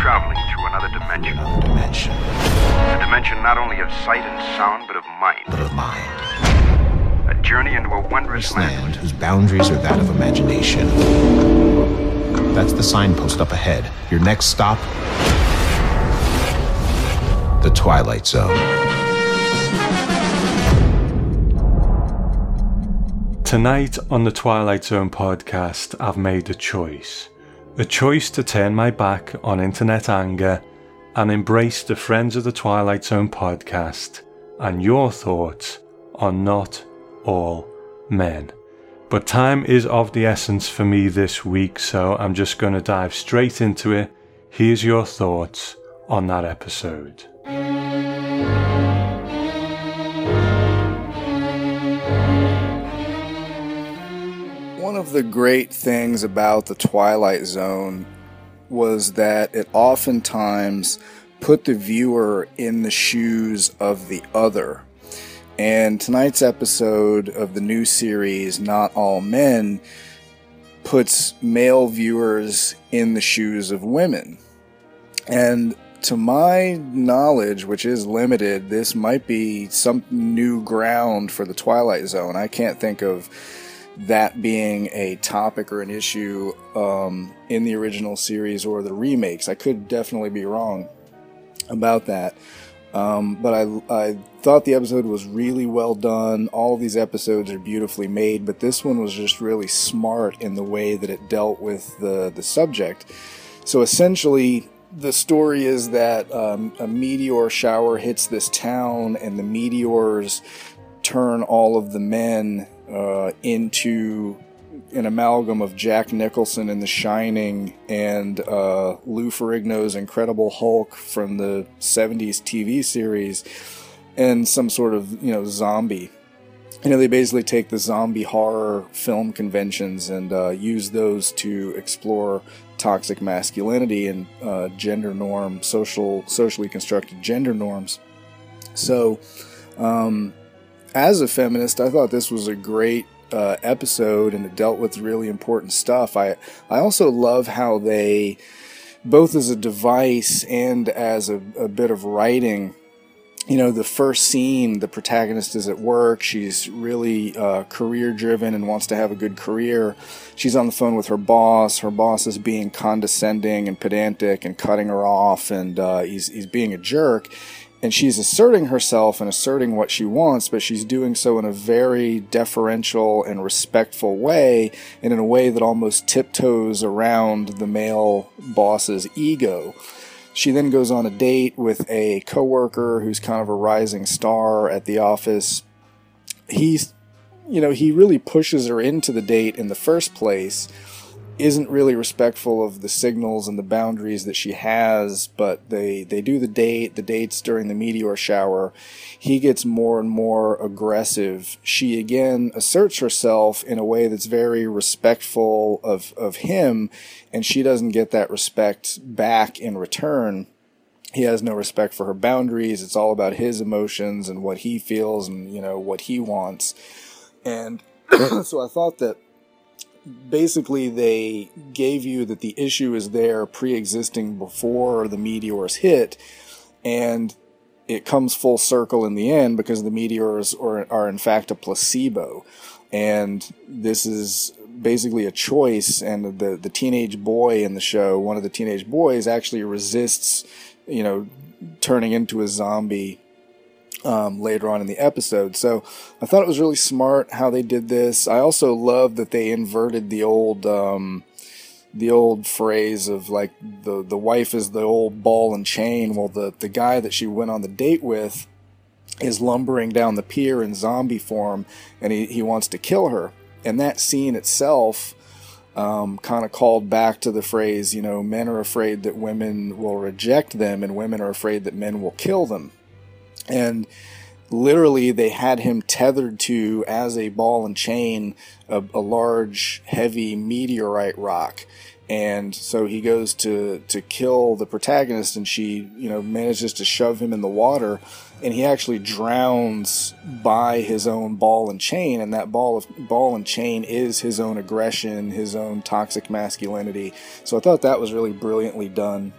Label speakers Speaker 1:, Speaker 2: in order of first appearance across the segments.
Speaker 1: traveling through another dimension.
Speaker 2: Another dimension.
Speaker 1: A dimension not only of sight and sound, but of mind.
Speaker 2: But of mind.
Speaker 1: A journey into a wondrous
Speaker 2: This land whose boundaries are that of imagination. That's the signpost up ahead. Your next stop the Twilight Zone.
Speaker 3: Tonight on the Twilight Zone podcast, I've made a choice. A choice to turn my back on internet anger and embrace the Friends of the Twilight Zone podcast and your thoughts on not all men. But time is of the essence for me this week, so I'm just going to dive straight into it. Here's your thoughts on that episode.
Speaker 4: Of the great things about the Twilight Zone was that it oftentimes put the viewer in the shoes of the other. And tonight's episode of the new series, Not All Men, puts male viewers in the shoes of women. And to my knowledge, which is limited, this might be some new ground for the Twilight Zone. I can't think of that being a topic or an issue um, in the original series or the remakes. I could definitely be wrong about that. Um, but I, I thought the episode was really well done. All these episodes are beautifully made, but this one was just really smart in the way that it dealt with the, the subject. So essentially, the story is that um, a meteor shower hits this town, and the meteors turn all of the men uh, into an amalgam of Jack Nicholson in The Shining and uh, Lou Ferrigno's Incredible Hulk from the 70s TV series and some sort of, you know, zombie. You know, they basically take the zombie horror film conventions and uh, use those to explore toxic masculinity and uh, gender norm, social, socially constructed gender norms. So, um, as a feminist, I thought this was a great uh, episode and it dealt with really important stuff. I I also love how they, both as a device and as a, a bit of writing, you know, the first scene, the protagonist is at work. She's really uh, career driven and wants to have a good career. She's on the phone with her boss. Her boss is being condescending and pedantic and cutting her off, and uh, he's he's being a jerk and she's asserting herself and asserting what she wants, but she's doing so in a very deferential and respectful way, and in a way that almost tiptoes around the male boss's ego. She then goes on a date with a coworker who's kind of a rising star at the office. He's, you know, he really pushes her into the date in the first place isn't really respectful of the signals and the boundaries that she has, but they, they do the date, the dates during the meteor shower. He gets more and more aggressive. She again asserts herself in a way that's very respectful of, of him, and she doesn't get that respect back in return. He has no respect for her boundaries. It's all about his emotions and what he feels and, you know, what he wants. And so I thought that basically they gave you that the issue is there pre-existing before the meteors hit and it comes full circle in the end because the meteors are, are in fact a placebo. And this is basically a choice and the, the teenage boy in the show one of the teenage boys actually resists you know turning into a zombie um, later on in the episode. So I thought it was really smart how they did this. I also love that they inverted the old um, the old phrase of like the the wife is the old ball and chain. Well, the the guy that she went on the date with is lumbering down the pier in zombie form, and he he wants to kill her. And that scene itself. Um, kind of called back to the phrase, you know, men are afraid that women will reject them and women are afraid that men will kill them and literally they had him tethered to as a ball and chain a, a, large heavy meteorite rock. And so he goes to to kill the protagonist and she you know manages to shove him in the water. And he actually drowns by his own ball and chain. And that ball of ball and chain is his own aggression his own toxic masculinity. So i thought that was really brilliantly done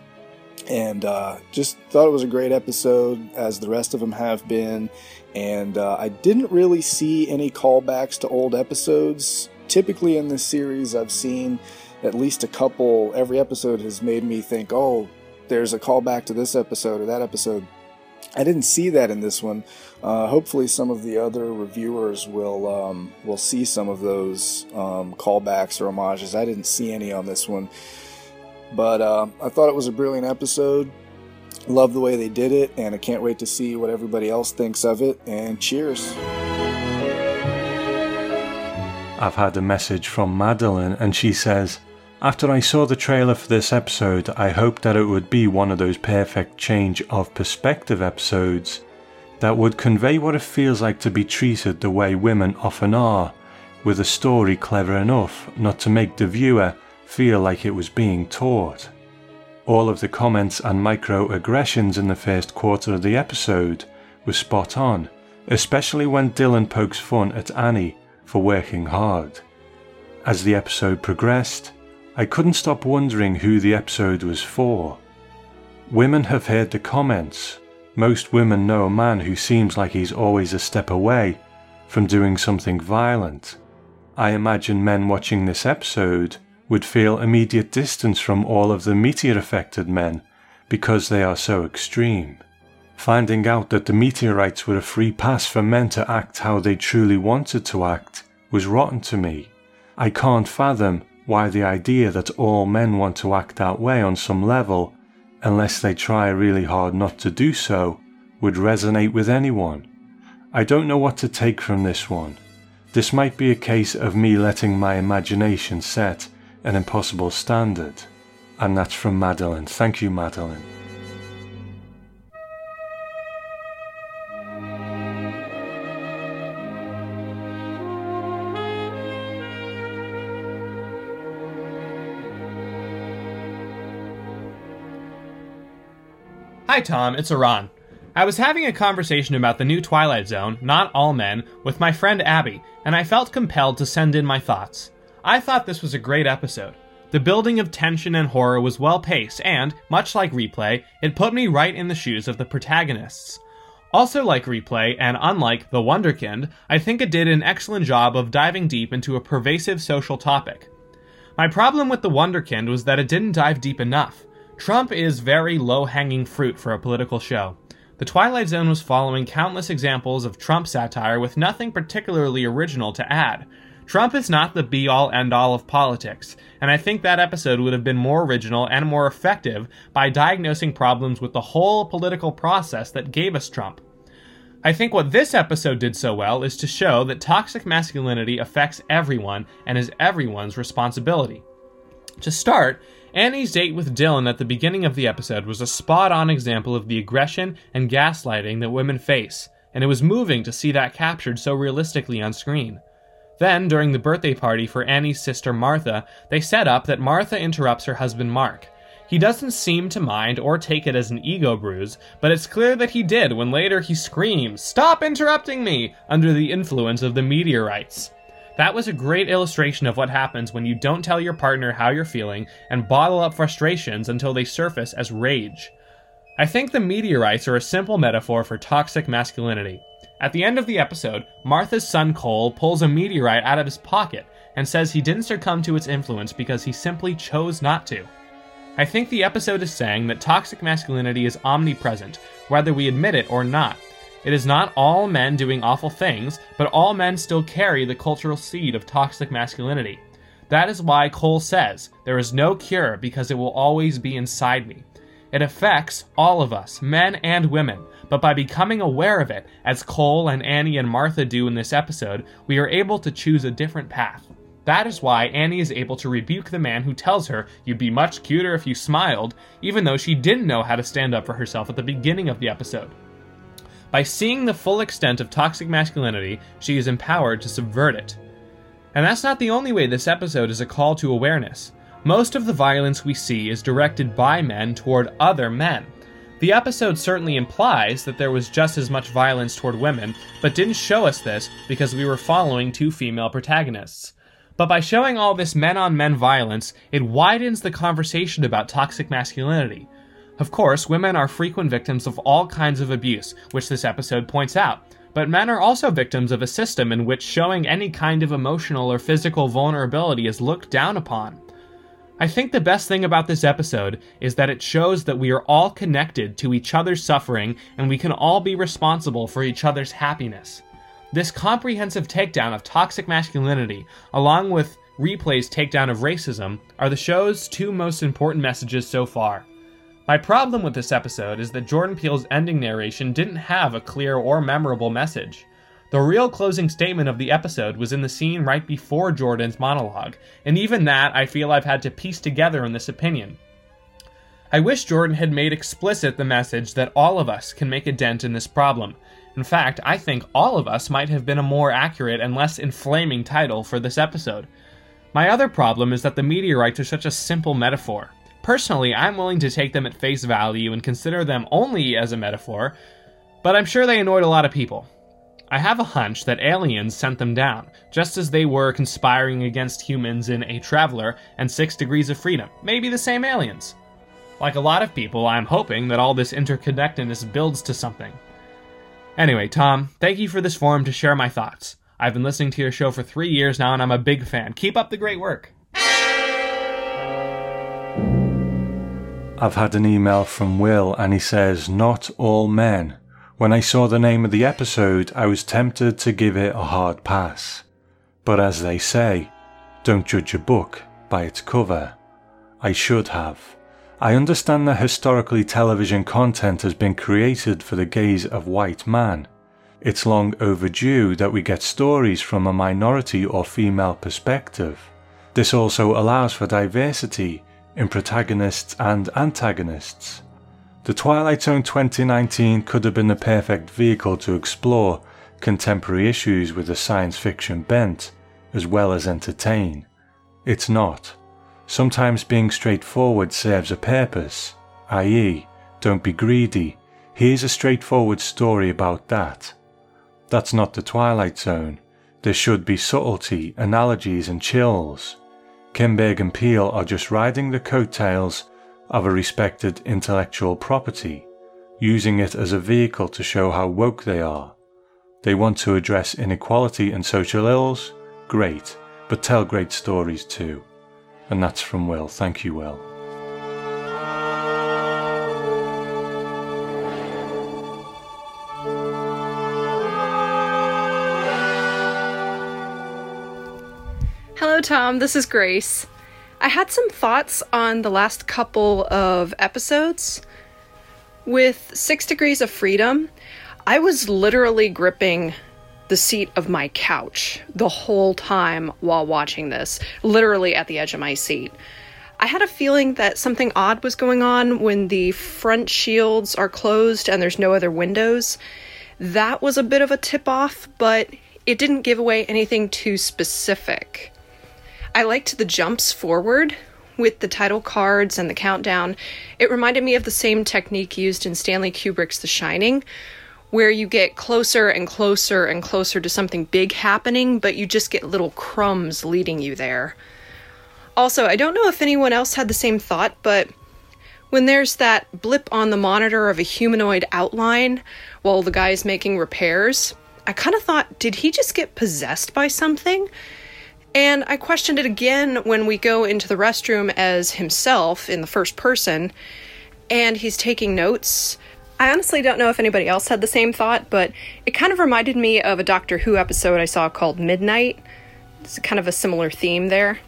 Speaker 4: and uh, just thought it was a great episode, as the rest of them have been. And uh, I didn't really see any callbacks to old episodes. Typically in this series, I've seen at least a couple. Every episode has made me think, oh, there's a callback to this episode or that episode. I didn't see that in this one. Uh, hopefully, some of the other reviewers will um, will see some of those um, callbacks or homages. I didn't see any on this one, but uh, I thought it was a brilliant episode. Love the way they did it, and I can't wait to see what everybody else thinks of it. And cheers!
Speaker 3: I've had a message from Madeline, and she says. After I saw the trailer for this episode, I hoped that it would be one of those perfect change of perspective episodes that would convey what it feels like to be treated the way women often are, with a story clever enough not to make the viewer feel like it was being taught. All of the comments and microaggressions in the first quarter of the episode were spot on, especially when Dylan pokes fun at Annie for working hard. As the episode progressed, I couldn't stop wondering who the episode was for. Women have heard the comments. Most women know a man who seems like he's always a step away from doing something violent. I imagine men watching this episode would feel immediate distance from all of the meteor affected men because they are so extreme. Finding out that the meteorites were a free pass for men to act how they truly wanted to act was rotten to me. I can't fathom why the idea that all men want to act that way on some level, unless they try really hard not to do so, would resonate with anyone. I don't know what to take from this one. This might be a case of me letting my imagination set an impossible standard. And that's from Madeline. Thank you, Madeline.
Speaker 5: Hi, Tom, it's Iran. I was having a conversation about the new Twilight Zone, Not All Men, with my friend Abby, and I felt compelled to send in my thoughts. I thought this was a great episode. The building of tension and horror was well paced, and, much like Replay, it put me right in the shoes of the protagonists. Also, like Replay, and unlike The Wunderkind, I think it did an excellent job of diving deep into a pervasive social topic. My problem with The Wunderkind was that it didn't dive deep enough. Trump is very low hanging fruit for a political show. The Twilight Zone was following countless examples of Trump satire with nothing particularly original to add. Trump is not the be all end all of politics, and I think that episode would have been more original and more effective by diagnosing problems with the whole political process that gave us Trump. I think what this episode did so well is to show that toxic masculinity affects everyone and is everyone's responsibility. To start, Annie's date with Dylan at the beginning of the episode was a spot on example of the aggression and gaslighting that women face, and it was moving to see that captured so realistically on screen. Then, during the birthday party for Annie's sister Martha, they set up that Martha interrupts her husband Mark. He doesn't seem to mind or take it as an ego bruise, but it's clear that he did when later he screams, Stop interrupting me! under the influence of the meteorites. That was a great illustration of what happens when you don't tell your partner how you're feeling and bottle up frustrations until they surface as rage. I think the meteorites are a simple metaphor for toxic masculinity. At the end of the episode, Martha's son Cole pulls a meteorite out of his pocket and says he didn't succumb to its influence because he simply chose not to. I think the episode is saying that toxic masculinity is omnipresent, whether we admit it or not, it is not all men doing awful things, but all men still carry the cultural seed of toxic masculinity. That is why Cole says, There is no cure because it will always be inside me. It affects all of us, men and women, but by becoming aware of it, as Cole and Annie and Martha do in this episode, we are able to choose a different path. That is why Annie is able to rebuke the man who tells her you'd be much cuter if you smiled, even though she didn't know how to stand up for herself at the beginning of the episode. By seeing the full extent of toxic masculinity, she is empowered to subvert it. And that's not the only way this episode is a call to awareness. Most of the violence we see is directed by men toward other men. The episode certainly implies that there was just as much violence toward women, but didn't show us this because we were following two female protagonists. But by showing all this men on men violence, it widens the conversation about toxic masculinity. Of course, women are frequent victims of all kinds of abuse, which this episode points out. But men are also victims of a system in which showing any kind of emotional or physical vulnerability is looked down upon. I think the best thing about this episode is that it shows that we are all connected to each other's suffering and we can all be responsible for each other's happiness. This comprehensive takedown of toxic masculinity, along with Replay's takedown of racism, are the show's two most important messages so far. My problem with this episode is that Jordan Peele's ending narration didn't have a clear or memorable message. The real closing statement of the episode was in the scene right before Jordan's monologue, and even that I feel I've had to piece together in this opinion. I wish Jordan had made explicit the message that all of us can make a dent in this problem. In fact, I think all of us might have been a more accurate and less inflaming title for this episode. My other problem is that the meteorites are such a simple metaphor. Personally, I'm willing to take them at face value and consider them only as a metaphor, but I'm sure they annoyed a lot of people. I have a hunch that aliens sent them down, just as they were conspiring against humans in A Traveler and Six Degrees of Freedom. Maybe the same aliens. Like a lot of people, I'm hoping that all this interconnectedness builds to something. Anyway, Tom, thank you for this forum to share my thoughts. I've been listening to your show for three years now, and I'm a big fan. Keep up the great work.
Speaker 3: I've had an email from Will and he says, Not all men. When I saw the name of the episode, I was tempted to give it a hard pass. But as they say, don't judge a book by its cover. I should have. I understand that historically television content has been created for the gaze of white man. It's long overdue that we get stories from a minority or female perspective. This also allows for diversity in protagonists and antagonists. The Twilight Zone 2019 could have been the perfect vehicle to explore contemporary issues with a science fiction bent, as well as entertain. It's not. Sometimes being straightforward serves a purpose, i.e., don't be greedy. Here's a straightforward story about that. That's not the Twilight Zone. There should be subtlety, analogies, and chills. Kinberg and Peele are just riding the coattails of a respected intellectual property, using it as a vehicle to show how woke they are. They want to address inequality and social ills? Great, but tell great stories too. And that's from Will. Thank you, Will.
Speaker 6: Hello, Tom. This is Grace. I had some thoughts on the last couple of episodes. With Six Degrees of Freedom, I was literally gripping the seat of my couch the whole time while watching this, literally at the edge of my seat. I had a feeling that something odd was going on when the front shields are closed and there's no other windows. That was a bit of a tip off, but it didn't give away anything too specific. I liked the jumps forward with the title cards and the countdown. It reminded me of the same technique used in Stanley Kubrick's The Shining, where you get closer and closer and closer to something big happening, but you just get little crumbs leading you there. Also, I don't know if anyone else had the same thought, but when there's that blip on the monitor of a humanoid outline while the guy's making repairs, I kind of thought, did he just get possessed by something? And I questioned it again when we go into the restroom as himself in the first person and he's taking notes. I honestly don't know if anybody else had the same thought, but it kind of reminded me of a Doctor Who episode I saw called Midnight. It's kind of a similar theme there.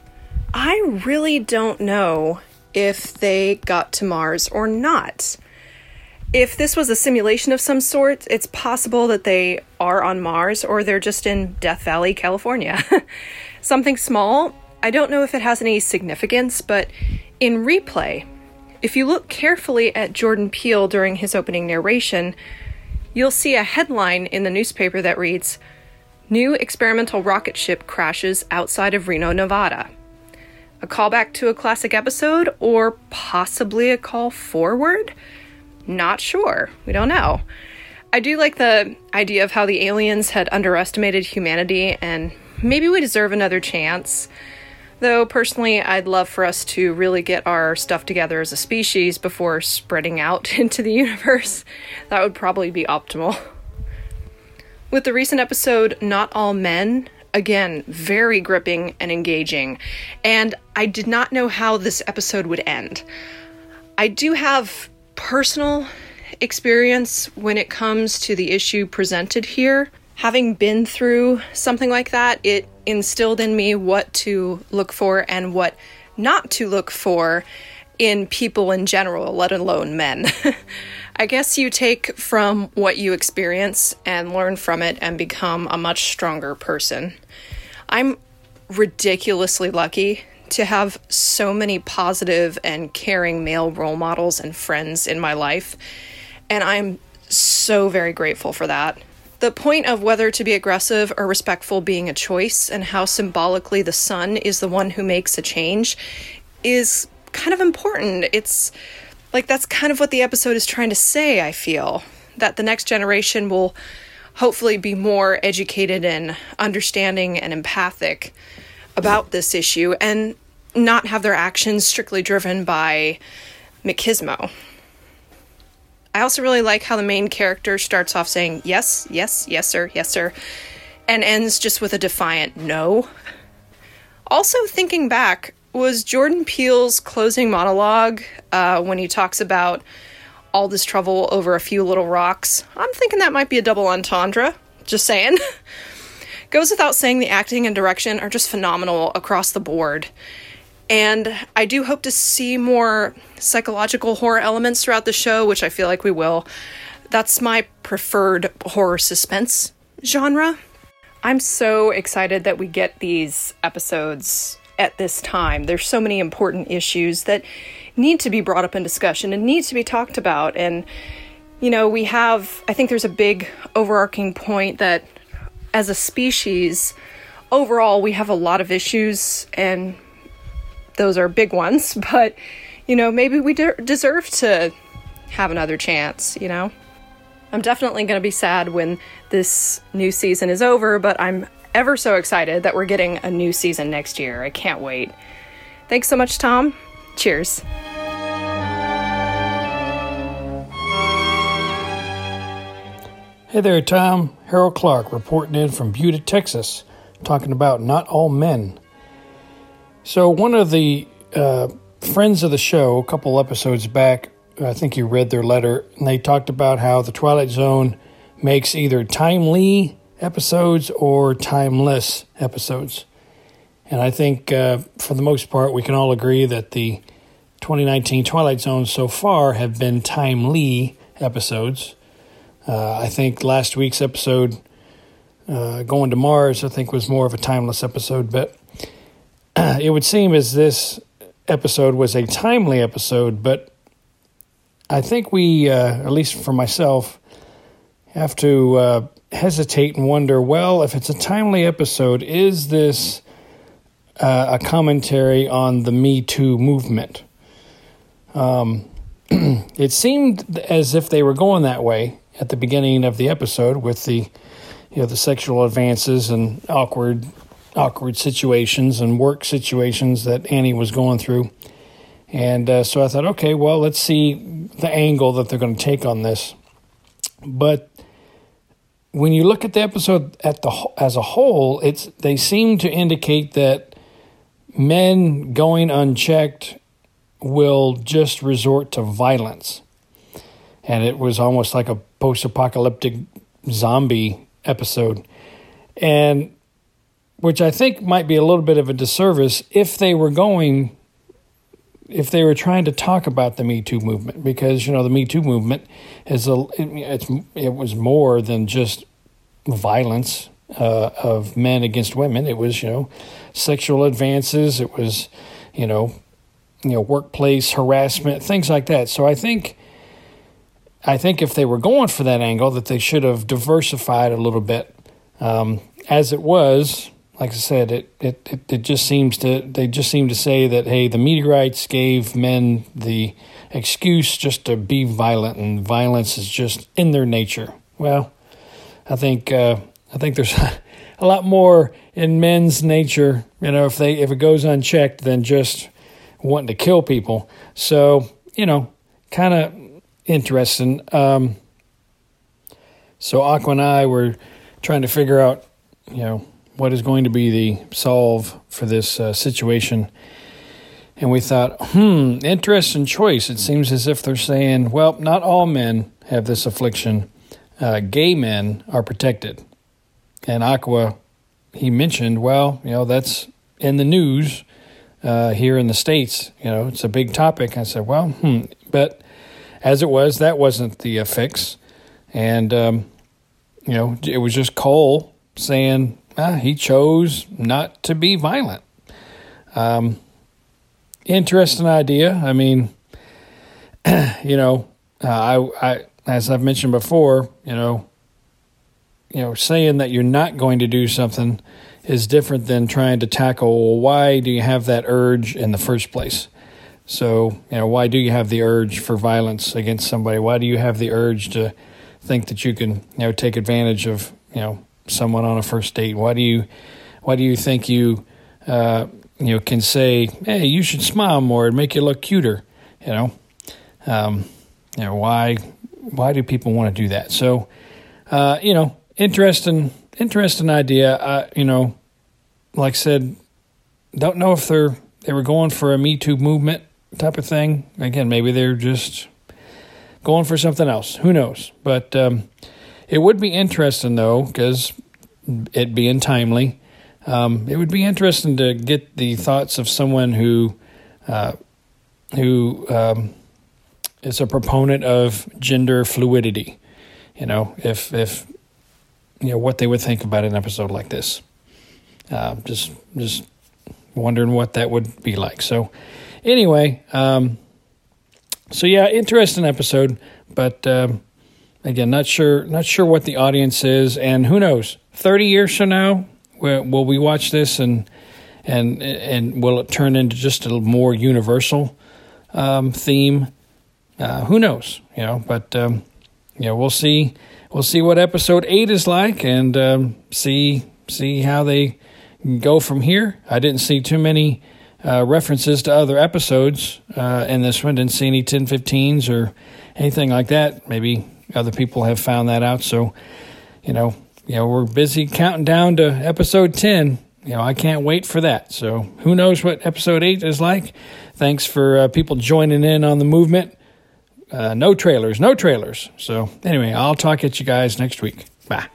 Speaker 6: I really don't know if they got to Mars or not. If this was a simulation of some sort, it's possible that they are on Mars or they're just in Death Valley, California. Something small, I don't know if it has any significance, but in replay, if you look carefully at Jordan Peele during his opening narration, you'll see a headline in the newspaper that reads New experimental rocket ship crashes outside of Reno, Nevada. A callback to a classic episode, or possibly a call forward? Not sure. We don't know. I do like the idea of how the aliens had underestimated humanity and maybe we deserve another chance. Though personally, I'd love for us to really get our stuff together as a species before spreading out into the universe. That would probably be optimal. With the recent episode, Not All Men, again, very gripping and engaging, and I did not know how this episode would end. I do have personal experience when it comes to the issue presented here. Having been through something like that, it instilled in me what to look for and what not to look for in people in general, let alone men. I guess you take from what you experience and learn from it and become a much stronger person. I'm ridiculously lucky to have so many positive and caring male role models and friends in my life, and I'm so very grateful for that. The point of whether to be aggressive or respectful being a choice, and how symbolically the son is the one who makes a change, is kind of important. It's like that's kind of what the episode is trying to say, I feel. That the next generation will hopefully be more educated and understanding and empathic about this issue and not have their actions strictly driven by machismo. I also really like how the main character starts off saying yes, yes, yes, sir, yes, sir, and ends just with a defiant no. Also, thinking back, was Jordan Peele's closing monologue uh, when he talks about all this trouble over a few little rocks. I'm thinking that might be a double entendre. Just saying. Goes without saying, the acting and direction are just phenomenal across the board. And I do hope to see more psychological horror elements throughout the show, which I feel like we will. That's my preferred horror suspense genre. I'm so excited that we get these episodes at this time. There's so many important issues that need to be brought up in discussion and need to be talked about. And, you know, we have, I think there's a big overarching point that as a species, overall, we have a lot of issues, and those are big ones, but, you know, maybe we de- deserve to have another chance, you know? I'm definitely going to be sad when this new season is over, but I'm ever so excited that we're getting a new season next year. I can't wait. Thanks so much, Tom. Cheers.
Speaker 7: Hey there, Tom. Harold Clark reporting in from Buda, Texas, talking about not all men. So, one of the uh, friends of the show, a couple episodes back, I think you read their letter, and they talked about how the Twilight Zone makes either timely episodes or timeless episodes. And I think uh, for the most part, we can all agree that the 2019 Twilight Zone so far have been timely episodes. Uh, I think last week's episode, uh, Going to Mars, I think was more of a timeless episode, but it would seem as this episode was a timely episode, but I think we, uh, at least for myself, have to uh, hesitate and wonder well, if it's a timely episode, is this uh, a commentary on the Me Too movement? Um, it seemed as if they were going that way at the beginning of the episode with the you know the sexual advances and awkward awkward situations and work situations that Annie was going through. And uh, so I thought, okay, well, let's see the angle that they're going to take on this. But when you look at the episode at the as a whole, it's they seem to indicate that men going unchecked will just resort to violence. And it was almost like a post-apocalyptic zombie episode. And which I think might be a little bit of a disservice if they were going if they were trying to talk about the Me Too movement, because you know the Me Too movement is a it's it was more than just violence uh, of men against women. It was you know sexual advances. It was you know you know workplace harassment, things like that. So I think I think if they were going for that angle, that they should have diversified a little bit. Um, as it was, like I said, it, it, it, it, just seems to they just seem to say that hey, the meteorites gave men the excuse just to be violent, and violence is just in their nature. Well, I think uh, I think there's a lot more in men's nature, you know, if they if it goes unchecked than just wanting to kill people. So, you know, kind of interesting. Um, so Aqua and I were trying to figure out, you know, what is going to be the solve for this uh, situation. And we thought, hmm, interesting choice. It seems as if they're saying, well, not all men have this affliction. Uh, gay men are protected. And Aqua, he mentioned, well, you know, that's in the news uh, here in the States. You know, it's a big topic. I said, well, hmm. But as it was, that wasn't the uh, fix. And, um, you know, it was just Cole saying ah, he chose not to be violent. Um, interesting idea. I mean, you know, uh, I, I, as I've mentioned before, you know, you know, saying that you're not going to do something is different than trying to tackle why do you have that urge in the first place? So, you know, why do you have the urge for violence against somebody? Why do you have the urge to think that you can, you know, take advantage of, you know, someone on a first date? Why do you, why do you think you, uh, you know, can say, hey, you should smile more and make you look cuter? You know, um, you know, why, why do people want to do that? So, uh, you know, interesting, interesting idea. I, you know, like I said, don't know if they're they were going for a Me Too movement type of thing. Again, maybe they're just going for something else. Who knows? But um, it would be interesting though, because it being timely. Um, it would be interesting to get the thoughts of someone who uh, who um, is a proponent of gender fluidity. You know, if if you know what they would think about an episode like this. Uh, just just wondering what that would be like. So anyway, um, so yeah, interesting episode, but um, again, not sure not sure what the audience is, and who knows? Thirty years from now, will we watch this and and and will it turn into just a more universal um, theme? Uh, who knows? You know, but um, you know, we'll see we'll see what episode eight is like and um, see see how they go from here. I didn't see too many uh, references to other episodes uh, in this one. Didn't see any 1015s or anything like that. Maybe other people have found that out. So, you know, you know, we're busy counting down to episode 10. You know, I can't wait for that. So, who knows what episode 8 is like? Thanks for uh, people joining in on the movement. Uh, no trailers, no trailers. So, anyway, I'll talk at you guys next week. Bye.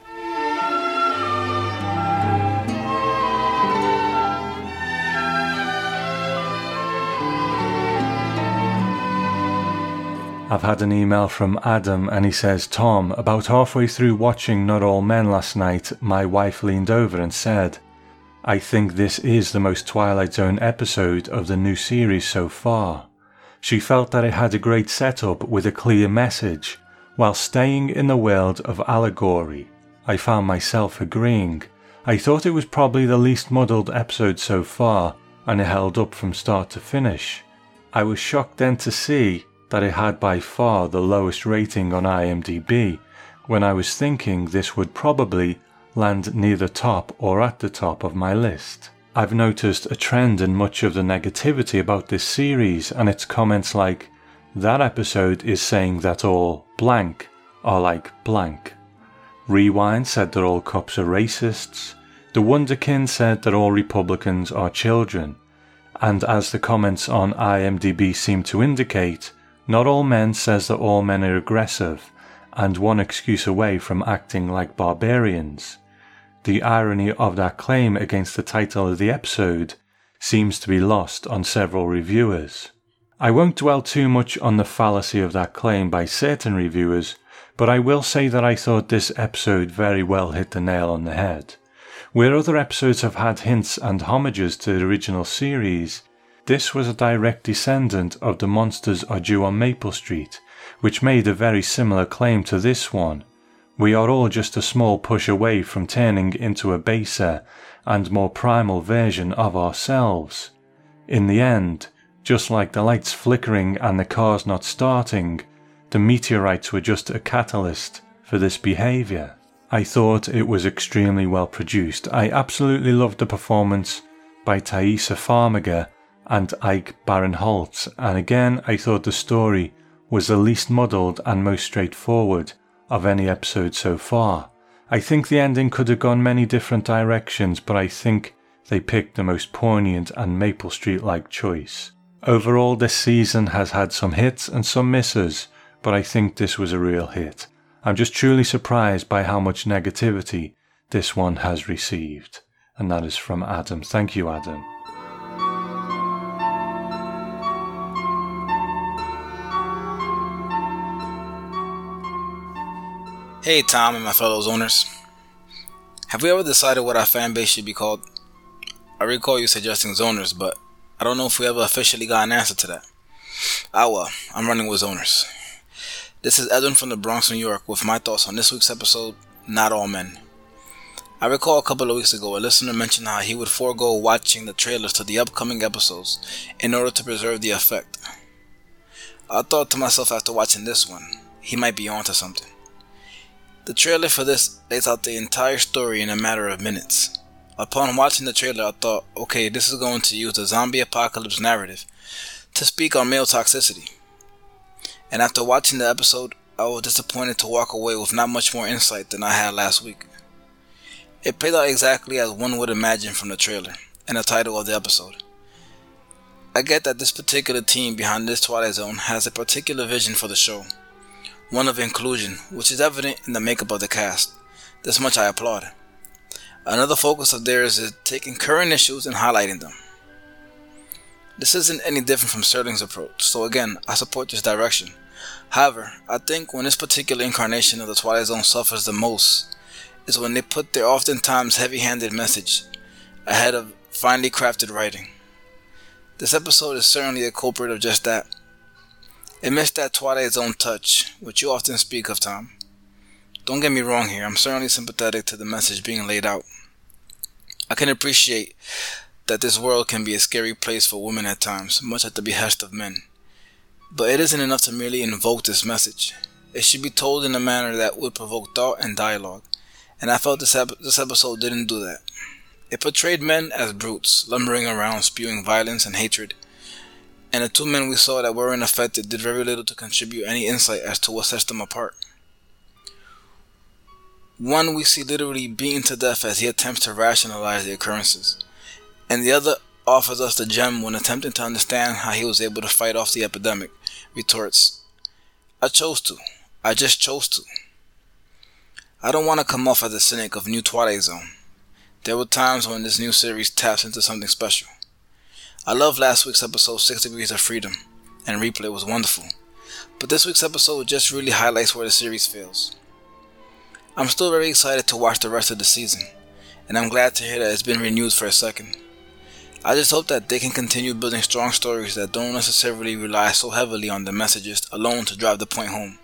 Speaker 3: I've had an email from Adam and he says, Tom, about halfway through watching Not All Men last night, my wife leaned over and said, I think this is the most Twilight Zone episode of the new series so far. She felt that it had a great setup with a clear message, while staying in the world of allegory. I found myself agreeing. I thought it was probably the least muddled episode so far, and it held up from start to finish. I was shocked then to see that it had by far the lowest rating on IMDb, when I was thinking this would probably land near the top or at the top of my list. I've noticed a trend in much of the negativity about this series and its comments like, that episode is saying that all blank are like blank. Rewind said that all cops are racists. The Wonderkin said that all Republicans are children. And as the comments on IMDb seem to indicate, not all men says that all men are aggressive, and one excuse away from acting like barbarians. The irony of that claim against the title of the episode seems to be lost on several reviewers. I won't dwell too much on the fallacy of that claim by certain reviewers, but I will say that I thought this episode very well hit the nail on the head. Where other episodes have had hints and homages to the original series, this was a direct descendant of The Monsters Are Due on Maple Street, which made a very similar claim to this one, we are all just a small push away from turning into a baser and more primal version of ourselves. In the end, just like the lights flickering and the cars not starting, the meteorites were just a catalyst for this behaviour. I thought it was extremely well produced. I absolutely loved the performance by Taissa Farmiga and Ike Barinholtz, and again I thought the story was the least muddled and most straightforward of any episode so far. I think the ending could have gone many different directions, but I think they picked the most poignant and Maple Street like choice. Overall, this season has had some hits and some misses, but I think this was a real hit. I'm just truly surprised by how much negativity this one has received. And that is from Adam. Thank you, Adam.
Speaker 8: Hey, Tom and my fellow zoners. Have we ever decided what our fan base should be called? I recall you suggesting zoners, but I don't know if we ever officially got an answer to that. Ah well, I'm running with zoners. This is Edwin from the Bronx, New York, with my thoughts on this week's episode, Not All Men. I recall a couple of weeks ago a listener mentioned how he would forego watching the trailers to the upcoming episodes in order to preserve the effect. I thought to myself after watching this one, he might be onto something. The trailer for this lays out the entire story in a matter of minutes. Upon watching the trailer, I thought, okay, this is going to use the zombie apocalypse narrative to speak on male toxicity and after watching the episode, I was disappointed to walk away with not much more insight than I had last week. It played out exactly as one would imagine from the trailer and the title of the episode. I get that this particular team behind this Twilight Zone has a particular vision for the show, one of inclusion, which is evident in the makeup of the cast. This much I applaud. Another focus of theirs is taking current issues and highlighting them. This isn't any different from Serling's approach, so again, I support this direction. However, I think when this particular incarnation of the Twilight Zone suffers the most is when they put their oftentimes heavy handed message ahead of finely crafted writing. This episode is certainly a culprit of just that. It missed that Twilight Zone touch, which you often speak of, Tom. Don't get me wrong here, I'm certainly sympathetic to the message being laid out. I can appreciate that this world can be a scary place for women at times, much at the behest of men. But it isn't enough to merely invoke this message. It should be told in a manner that would provoke thought and dialogue, and I felt this, ep- this episode didn't do that. It portrayed men as brutes, lumbering around, spewing violence and hatred, and the two men we saw that weren't affected did very little to contribute any insight as to what sets them apart. One we see literally beaten to death as he attempts to rationalize the occurrences and the other offers us the gem when attempting to understand how he was able to fight off the epidemic, retorts, I chose to. I just chose to. I don't want to come off as a cynic of New Twilight Zone. There were times when this new series taps into something special. I loved last week's episode 6 Degrees of Freedom, and replay was wonderful. But this week's episode just really highlights where the series fails. I'm still very excited to watch the rest of the season, and I'm glad to hear that it's been renewed for a second. I just hope that they can continue building strong stories that don't necessarily rely so heavily on the messages alone to drive the point home.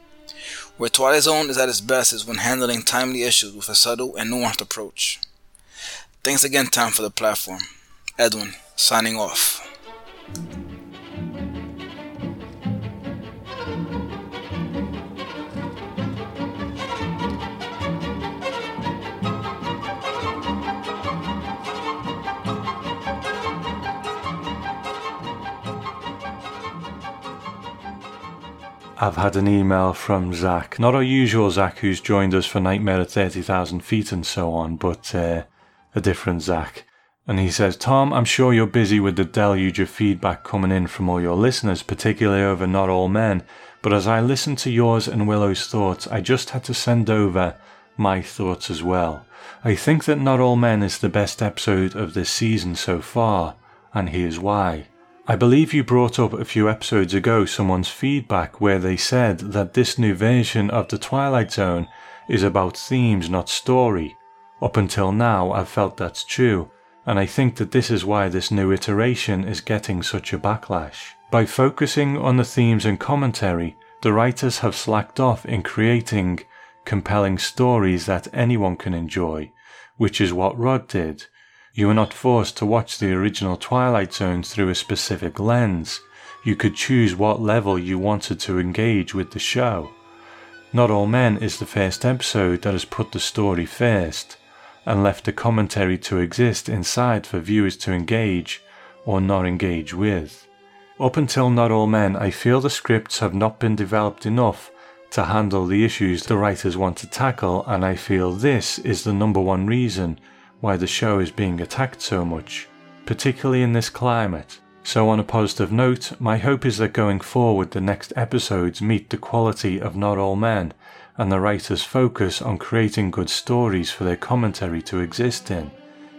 Speaker 8: Where Twilight Zone is at its best is when handling timely issues with a subtle and nuanced approach. Thanks again, Tom, for the platform. Edwin, signing off.
Speaker 3: I've had an email from Zach. Not our usual Zach who's joined us for Nightmare at 30,000 feet and so on, but uh, a different Zach. And he says, Tom, I'm sure you're busy with the deluge of feedback coming in from all your listeners, particularly over Not All Men. But as I listened to yours and Willow's thoughts, I just had to send over my thoughts as well. I think that Not All Men is the best episode of this season so far, and here's why. I believe you brought up a few episodes ago someone's feedback where they said that this new version of The Twilight Zone is about themes, not story. Up until now, I've felt that's true, and I think that this is why this new iteration is getting such a backlash. By focusing on the themes and commentary, the writers have slacked off in creating compelling stories that anyone can enjoy, which is what Rod did you were not forced to watch the original Twilight Zone through a specific lens. You could choose what level you wanted to engage with the show. Not All Men is the first episode that has put the story first and left the commentary to exist inside for viewers to engage or not engage with. Up until Not All Men, I feel the scripts have not been developed enough to handle the issues the writers want to tackle, and I feel this is the number one reason why the show is being attacked so much, particularly in this climate. So, on a positive note, my hope is that going forward, the next episodes meet the quality of Not All Men, and the writers focus on creating good stories for their commentary to exist in.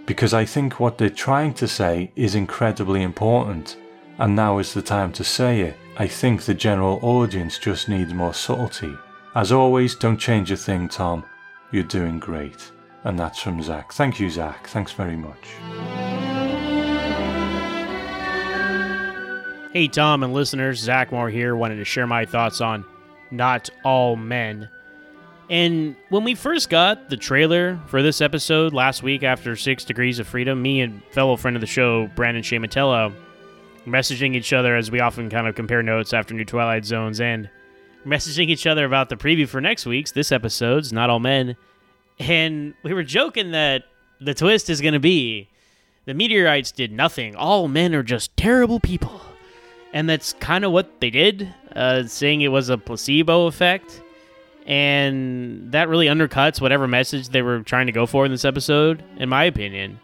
Speaker 3: Because I think what they're trying to say is incredibly important and now is the time to say it. I think the general audience just needs more subtlety. As always, don't change a thing, Tom. You're doing great. And that's from Zach. Thank you, Zach. Thanks very much.
Speaker 9: Hey, Tom and listeners, Zach Moore here. Wanted to share my thoughts on Not All Men. And when we first got the trailer for this episode last week after Six Degrees of Freedom, me and fellow friend of the show, Brandon Shamatella, messaging each other as we often kind of compare notes after New Twilight Zones and messaging each other about the preview for next week's, this episode's Not All Men. And we were joking that the twist is going to be the meteorites did nothing. All men are just terrible people. And that's kind of what they did, uh, saying it was a placebo effect. And that really undercuts whatever message they were trying to go for in this episode, in my opinion.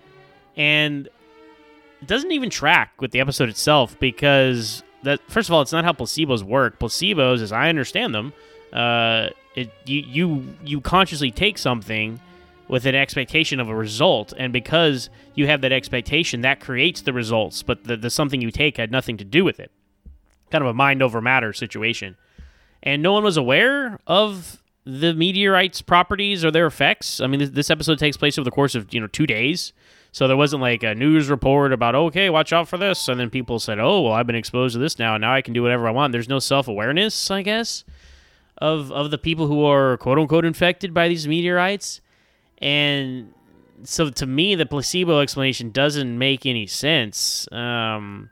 Speaker 9: And it doesn't even track with the episode itself because that first of all, it's not how placebos work. Placebos, as I understand them, uh, it, you you you consciously take something with an expectation of a result, and because you have that expectation, that creates the results. But the, the something you take had nothing to do with it. Kind of a mind over matter situation, and no one was aware of the meteorites' properties or their effects. I mean, this, this episode takes place over the course of you know two days. So there wasn't like a news report about, okay, watch out for this. And then people said, oh, well, I've been exposed to this now. Now I can do whatever I want. There's no self awareness, I guess, of, of the people who are quote unquote infected by these meteorites. And so to me, the placebo explanation doesn't make any sense. Um,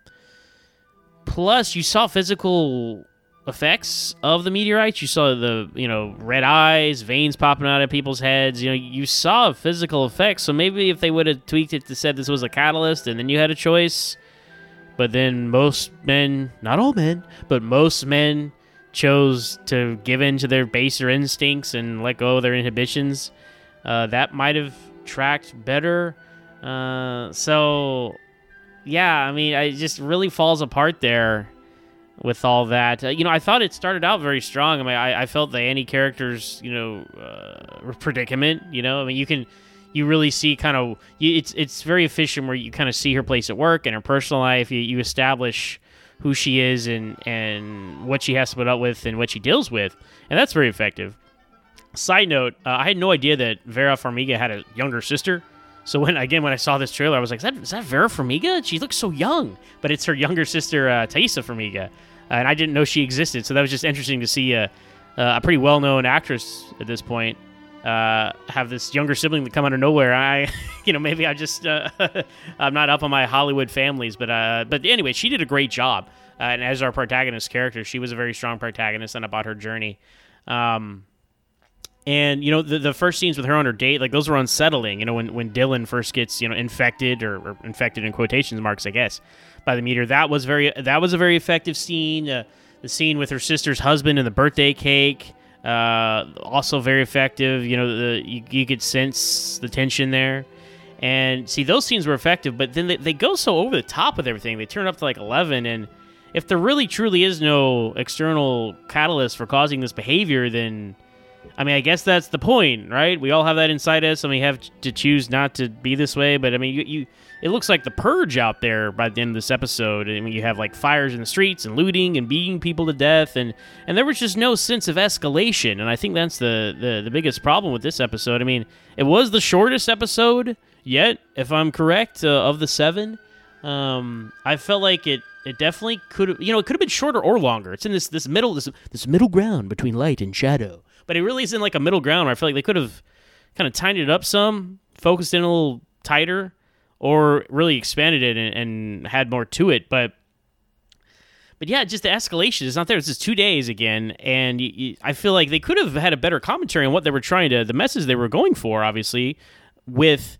Speaker 9: plus, you saw physical effects of the meteorites. You saw the, you know, red eyes, veins popping out of people's heads. You know, you saw physical effects. So maybe if they would have tweaked it to said this was a catalyst and then you had a choice. But then most men, not all men, but most men chose to give in to their baser instincts and let go of their inhibitions. Uh, that might have tracked better. Uh, so, yeah, I mean, it just really falls apart there with all that. Uh, you know, I thought it started out very strong. I mean, I, I felt the Annie character's, you know, uh, predicament. You know, I mean, you can, you really see kind of, it's it's very efficient where you kind of see her place at work and her personal life. You, you establish who she is and and what she has to put up with and what she deals with, and that's very effective. Side note: uh, I had no idea that Vera Farmiga had a younger sister. So when again when I saw this trailer, I was like, "Is that, is that Vera Farmiga? She looks so young." But it's her younger sister, uh, Farmiga and I didn't know she existed. So that was just interesting to see a, a pretty well known actress at this point uh, have this younger sibling that come out of nowhere. I, you know, maybe I just uh, I'm not up on my Hollywood families, but uh, but anyway, she did a great job. Uh, and as our protagonist character, she was a very strong protagonist and about her journey. Um, and you know the, the first scenes with her on her date, like those were unsettling. You know when when Dylan first gets you know infected or, or infected in quotations marks, I guess by the meter. That was very that was a very effective scene. Uh, the scene with her sister's husband and the birthday cake, uh, also very effective. You know, the, you, you could sense the tension there. And see, those scenes were effective, but then they, they go so over the top with everything. They turn up to like 11, and if there really truly is no external catalyst for causing this behavior, then I mean, I guess that's the point, right? We all have that inside us, and we have to choose not to be this way. But I mean, you, you it looks like the purge out there by the end of this episode. I mean, you have like fires in the streets and looting and beating people to death, and and there was just no sense of escalation. And I think that's the the, the biggest problem with this episode. I mean, it was the shortest episode yet, if I'm correct, uh, of the seven. Um, I felt like it it definitely could have you know it could have been shorter or longer. It's in this this middle this this middle ground between light and shadow. But it really is in like a middle ground where I feel like they could have kind of tightened it up some, focused in a little tighter or really expanded it and, and had more to it. But but yeah, just the escalation is not there. It's just two days again, and you, you, I feel like they could have had a better commentary on what they were trying to, the message they were going for. Obviously, with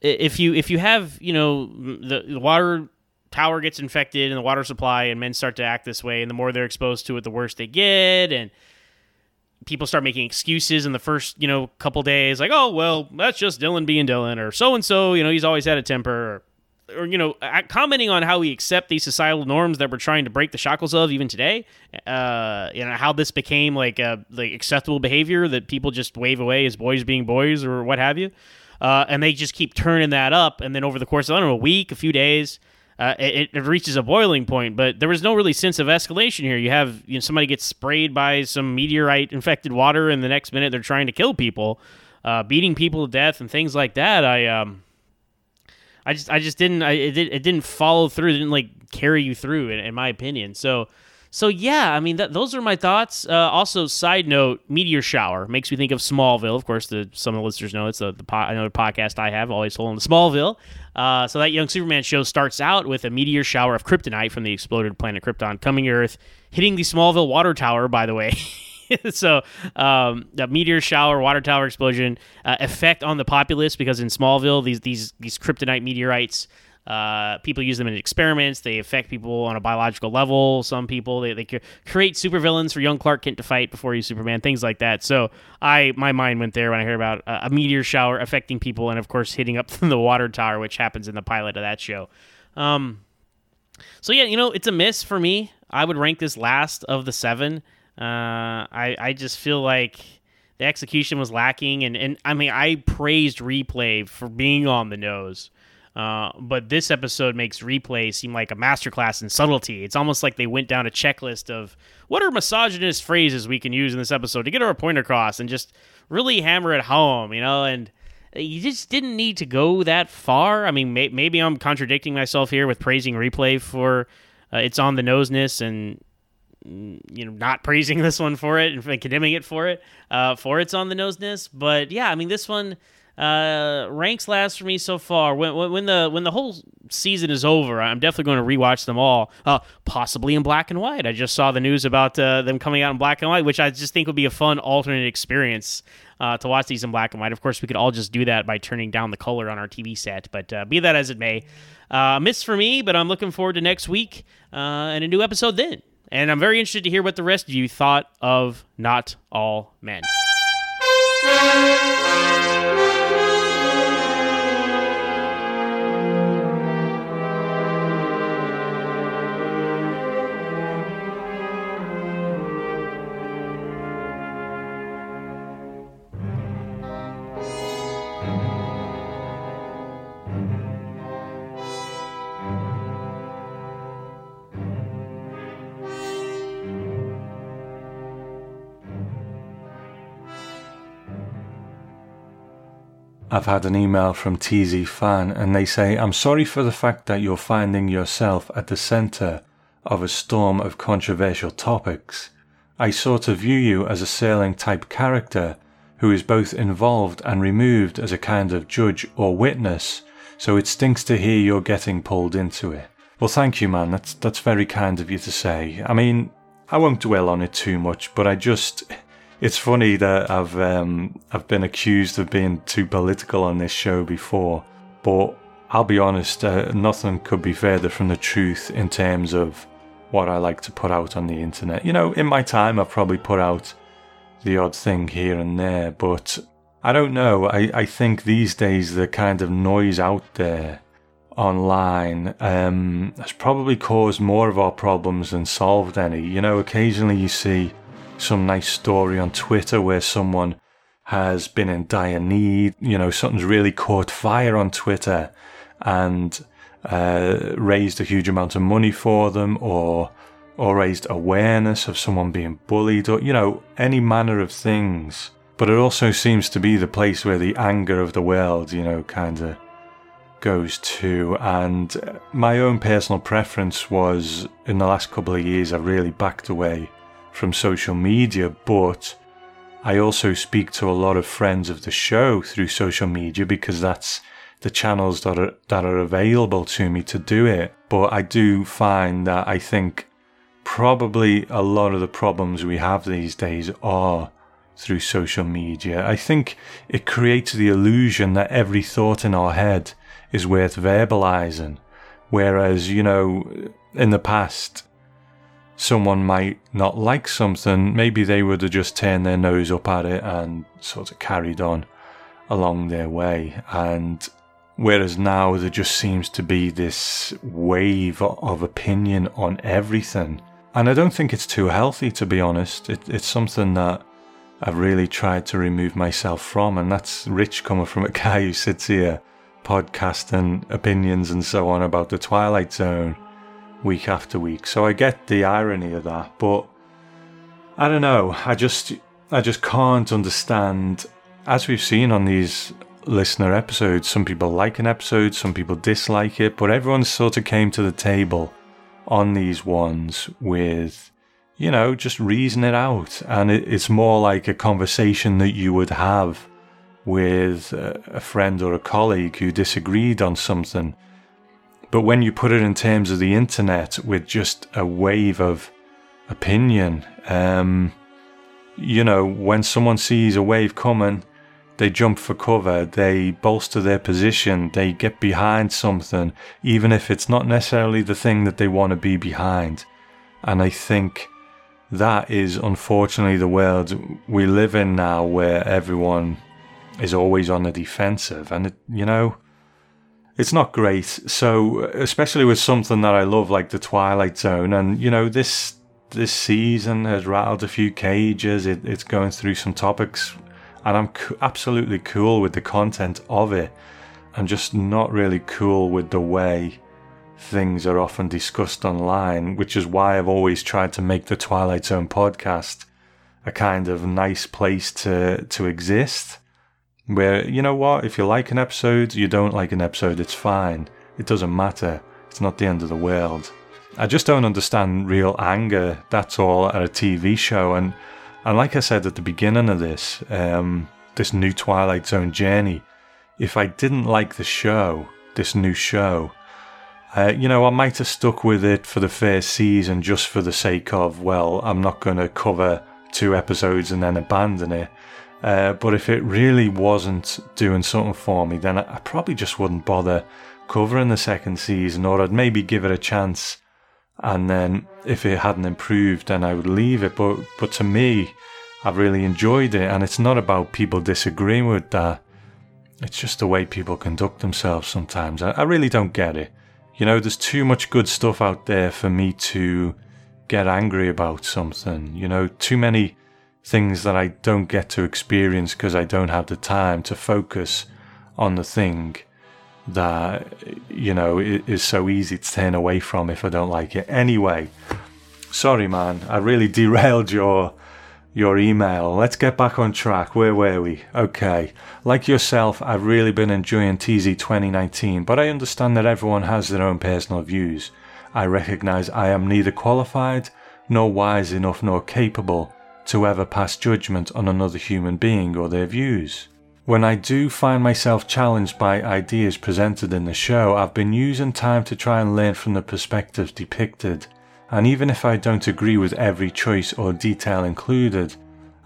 Speaker 9: if you if you have you know the, the water tower gets infected and the water supply, and men start to act this way, and the more they're exposed to it, the worse they get, and people start making excuses in the first you know couple days, like oh well, that's just Dylan being Dylan, or so and so, you know he's always had a temper. Or, or you know commenting on how we accept these societal norms that we're trying to break the shackles of even today uh you know how this became like a like acceptable behavior that people just wave away as boys being boys or what have you uh and they just keep turning that up and then over the course of i don't know a week a few days uh, it, it, reaches a boiling point, but there was no really sense of escalation here. You have you know, somebody gets sprayed by some meteorite infected water, and the next minute they're trying to kill people, uh, beating people to death, and things like that. I um, I just I just didn't I, it, it didn't follow through. It didn't like carry you through, in, in my opinion. So so yeah, I mean that, those are my thoughts. Uh, also, side note: meteor shower makes me think of Smallville. Of course, the, some of the listeners know it's the, the po- another podcast I have, always holding Smallville. Uh, so that young Superman show starts out with a meteor shower of kryptonite from the exploded planet Krypton coming to Earth, hitting the Smallville water tower. By the way. so um, the meteor shower, water tower explosion uh, effect on the populace because in Smallville these these these kryptonite meteorites. Uh, people use them in experiments. They affect people on a biological level. Some people they, they create supervillains for young Clark Kent to fight before he's Superman. Things like that. So I my mind went there when I heard about a, a meteor shower affecting people, and of course hitting up the water tower, which happens in the pilot of that show. Um, so yeah, you know it's a miss for me. I would rank this last of the seven. Uh, I I just feel like the execution was lacking, and and I mean I praised replay for being on the nose. Uh, but this episode makes replay seem like a masterclass in subtlety. It's almost like they went down a checklist of what are misogynist phrases we can use in this episode to get our point across and just really hammer it home, you know? And you just didn't need to go that far. I mean, may- maybe I'm contradicting myself here with praising replay for uh, its on the noseness and you know not praising this one for it and condemning it for it uh, for its on the noseness but yeah i mean this one uh, ranks last for me so far. When, when the when the whole season is over, I'm definitely going to rewatch them all, uh, possibly in black and white. I just saw the news about uh, them coming out in black and white, which I just think would be a fun alternate experience uh, to watch these in black and white. Of course, we could all just do that by turning down the color on our TV set, but uh, be that as it may, uh, miss for me. But I'm looking forward to next week and a new episode then. And I'm very interested to hear what the rest of you thought of Not All Men.
Speaker 3: I've had an email from TZ Fan and they say, I'm sorry for the fact that you're finding yourself at the centre of a storm of controversial topics. I sort of view you as a Serling type character who is both involved and removed as a kind of judge or witness, so it stinks to hear you're getting pulled into it. Well, thank you, man. That's, that's very kind of you to say. I mean, I won't dwell on it too much, but I just it's funny that I've um, I've been accused of being too political on this show before, but I'll be honest, uh, nothing could be further from the truth in terms of what I like to put out on the internet. You know, in my time, I've probably put out the odd thing here and there, but I don't know. I, I think these days the kind of noise out there online um, has probably caused more of our problems than solved any. You know, occasionally you see some nice story on Twitter where someone has been in dire need. You know, something's really caught fire on Twitter and uh, raised a huge amount of money for them or or raised awareness of someone being bullied or, you know, any manner of things. But it also seems to be the place where the anger of the world, you know, kind of goes to. And my own personal preference was in the last couple of years, I've really backed away from social media, but I also speak to a lot of friends of the show through social media because that's the channels that are that are available to me to do it. But I do find that I think probably a lot of the problems we have these days are through social media. I think it creates the illusion that every thought in our head is worth verbalizing. Whereas, you know, in the past, someone might not like something, maybe they would have just turned their nose up at it and sort of carried on along their way. And whereas now there just seems to be this wave of opinion on everything. And I don't think it's too healthy, to be honest. It, it's something that I've really tried to remove myself from, and that's rich coming from a guy who sits here podcasting opinions and so on about the Twilight Zone week after week. So I get the irony of that, but I don't know. I just I just can't understand as we've seen on these listener episodes, some people like an episode, some people dislike it, but everyone sort of came to the table on these ones with, you know, just reason it out. And it, it's more like a conversation that you would have with a friend or a colleague who disagreed on something. But when you put it in terms of the internet with just a wave of opinion, um, you know, when someone sees a wave coming, they jump for cover, they bolster their position, they get behind something, even if it's not necessarily the thing that they want to be behind. And I think that is unfortunately the world we live in now where everyone is always on the defensive. And, it, you know, it's not great. So, especially with something that I love like The Twilight Zone, and, you know, this. This season has rattled a few cages. It, it's going through some topics and I'm co- absolutely cool with the content of it. I'm just not really cool with the way things are often discussed online, which is why I've always tried to make the Twilight Zone podcast a kind of nice place to to exist. Where you know what, if you like an episode, you don't like an episode, it's fine. It doesn't matter. It's not the end of the world. I just don't understand real anger. That's all at a TV show, and and like I said at the beginning of this, um, this new Twilight Zone journey, if I didn't like the show, this new show, uh, you know, I might have stuck with it for the first season just for the sake of, well, I'm not going to cover two episodes and then abandon it. Uh, but if it really wasn't doing something for me, then I, probably just wouldn't bother covering the second season, or I'd maybe give it a chance. And then if it hadn't improved then I would leave it. But but to me I've really enjoyed it and it's not about people disagreeing with that. It's just the way people conduct themselves sometimes. I, I really don't get it. You know there's too much good stuff out there for me to get angry about something. You know too many things that I don't get to experience because I don't have the time to focus on the thing that you know is so easy to turn away from if I don't like it. Anyway, sorry man, I really derailed your your email. Let's get back on track. Where were we? Okay. Like yourself, I've really been enjoying TZ 2019, but I understand that everyone has their own personal views. I recognize I am neither qualified, nor wise enough, nor capable to ever pass judgment on another human being or their views. When I do find myself challenged by ideas presented in the show, I've been using time to try and learn from the perspectives depicted, and even if I don't agree with every choice or detail included,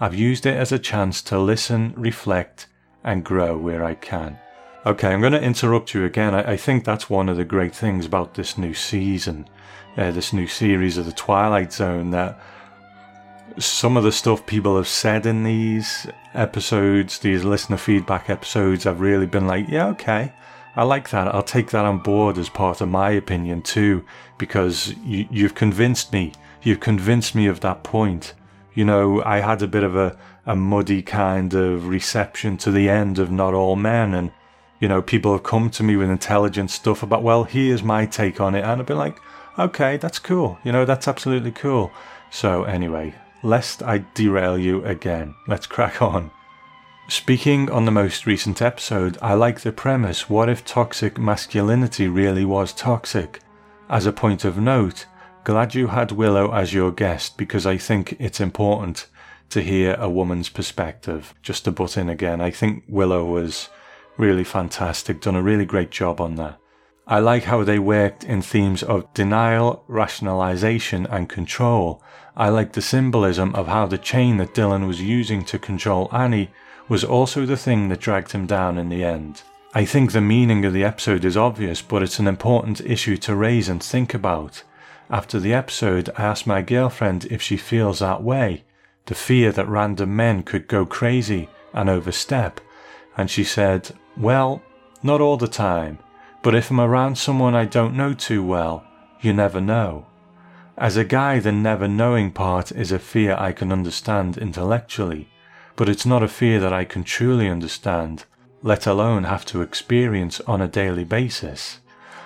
Speaker 3: I've used it as a chance to listen, reflect, and grow where I can. Okay, I'm going to interrupt you again. I, I think that's one of the great things about this new season, uh, this new series of The Twilight Zone, that some of the stuff people have said in these episodes, these listener feedback episodes, I've really been like, yeah, okay, I like that. I'll take that on board as part of my opinion too, because you, you've convinced me. You've convinced me of that point. You know, I had a bit of a, a muddy kind of reception to the end of Not All Men, and, you know, people have come to me with intelligent stuff about, well, here's my take on it, and I've been like, okay, that's cool. You know, that's absolutely cool. So, anyway, lest I derail you again. Let's crack on. Speaking on the most recent episode, I like the premise what if toxic masculinity really was toxic? As a point of note, glad you had Willow as your guest because I think it's important to hear a woman's perspective. Just to butt in again, I think Willow was really fantastic, done a really great job on that. I like how they worked in themes of denial, rationalization, and control. I like the symbolism of how the chain that Dylan was using to control Annie was also the thing that dragged him down in the end. I think the meaning of the episode is obvious, but it's an important issue to raise and think about. After the episode, I asked my girlfriend if she feels that way the fear that random men could go crazy and overstep, and she said, Well, not all the time, but if I'm around someone I don't know too well, you never know. As a guy, the never knowing part is a fear I can understand intellectually, but it's not a fear that I can truly understand, let alone have to experience on a daily basis.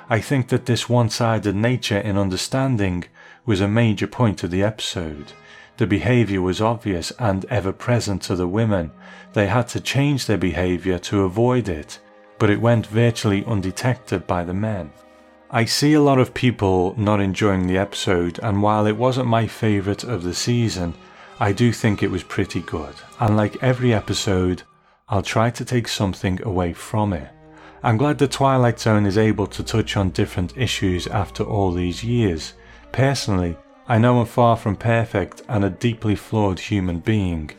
Speaker 3: I think that this one sided nature in understanding was a major point of the episode. The behaviour was obvious and ever present to the women. They had to change their behaviour to avoid it, but it went virtually undetected by the men. I see a lot of people not enjoying the episode, and while it wasn't my favourite of the season, I do think it was pretty good. And like every episode, I'll try to take something away from it. I'm glad the Twilight Zone is able to touch on different issues after all these years. Personally, I know I'm far from perfect and a deeply flawed human being.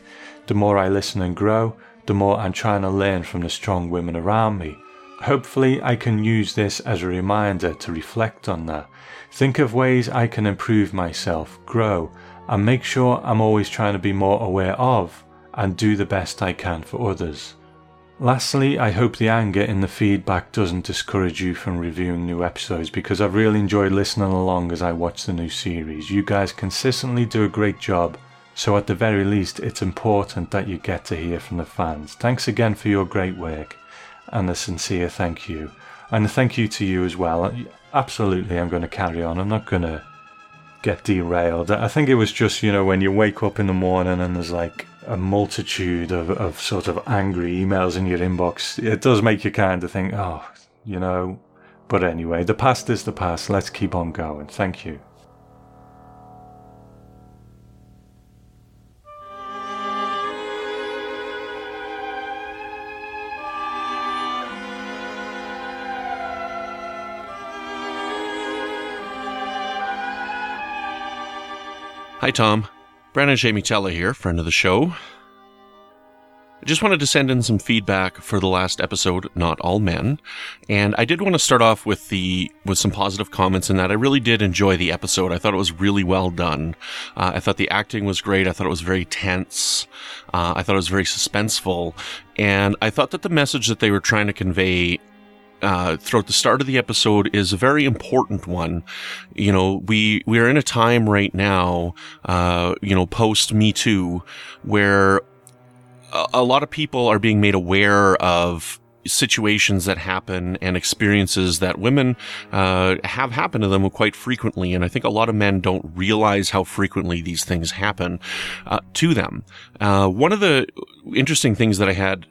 Speaker 3: The more I listen and grow, the more I'm trying to learn from the strong women around me. Hopefully, I can use this as a reminder to reflect on that. Think of ways I can improve myself, grow, and make sure I'm always trying to be more aware of and do the best I can for others. Lastly, I hope the anger in the feedback doesn't discourage you from reviewing new episodes because I've really enjoyed listening along as I watch the new series. You guys consistently do a great job, so at the very least, it's important that you get to hear from the fans. Thanks again for your great work and a sincere thank you. And a thank you to you as well. Absolutely, I'm going to carry on. I'm not going to get derailed. I think it was just, you know, when you wake up in the morning and there's like a multitude of, of sort of angry emails in your inbox, it does make you kind of think, oh, you know. But anyway, the past is the past. Let's keep on going. Thank you.
Speaker 10: Hi, Tom. Brandon Jamie Tella here, friend of the show. I just wanted to send in some feedback for the last episode, Not All Men. And I did want to start off with the with some positive comments in that I really did enjoy the episode. I thought it was really well done. Uh, I thought the acting was great. I thought it was very tense. Uh, I thought it was very suspenseful. And I thought that the message that they were trying to convey uh, throughout the start of the episode is a very important one. You know, we we are in a time right now, uh, you know, post Me Too, where a, a lot of people are being made aware of situations that happen and experiences that women uh, have happened to them quite frequently. And I think a lot of men don't realize how frequently these things happen uh, to them. Uh, one of the interesting things that I had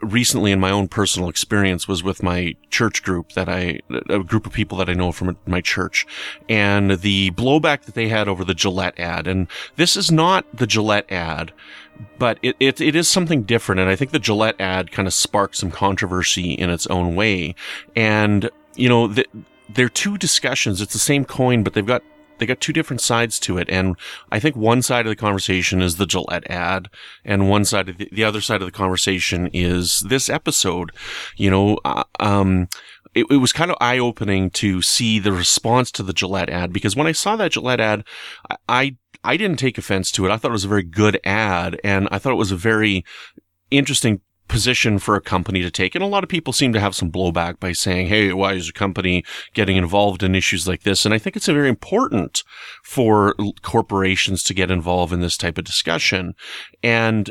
Speaker 10: recently in my own personal experience was with my church group that I, a group of people that I know from my church and the blowback that they had over the Gillette ad. And this is not the Gillette ad, but it, it, it is something different. And I think the Gillette ad kind of sparked some controversy in its own way. And, you know, the, they're two discussions. It's the same coin, but they've got they got two different sides to it. And I think one side of the conversation is the Gillette ad, and one side of the, the other side of the conversation is this episode. You know, uh, um, it, it, was kind of eye opening to see the response to the Gillette ad because when I saw that Gillette ad, I, I I didn't take offense to it. I thought it was a very good ad, and I thought it was a very interesting position for a company to take. And a lot of people seem to have some blowback by saying, Hey, why is a company getting involved in issues like this? And I think it's very important for corporations to get involved in this type of discussion. And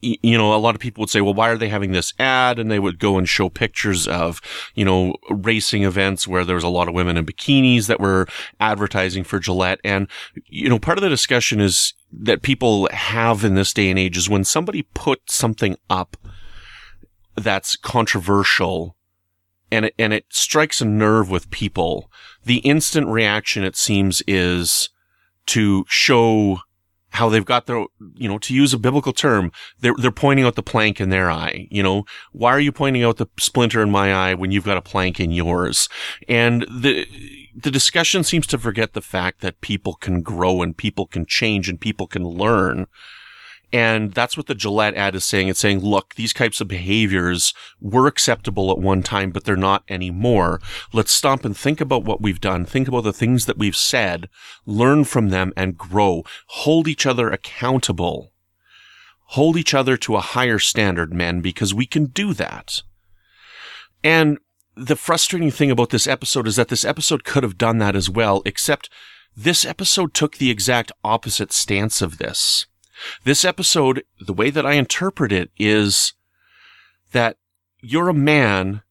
Speaker 10: you know, a lot of people would say, well, why are they having this ad? And they would go and show pictures of, you know, racing events where there was a lot of women in bikinis that were advertising for Gillette. And, you know, part of the discussion is that people have in this day and age is when somebody puts something up that's controversial and it, and it strikes a nerve with people, the instant reaction, it seems, is to show how they've got their, you know, to use a biblical term, they're, they're pointing out the plank in their eye. You know, why are you pointing out the splinter in my eye when you've got a plank in yours? And the, the discussion seems to forget the fact that people can grow and people can change and people can learn. And that's what the Gillette ad is saying. It's saying, look, these types of behaviors were acceptable at one time, but they're not anymore. Let's stop and think about what we've done. Think about the things that we've said, learn from them and grow. Hold each other accountable. Hold each other to a higher standard, men, because we can do that. And the frustrating thing about this episode is that this episode could have done that as well, except this episode took the exact opposite stance of this. This episode, the way that I interpret it is that you're a man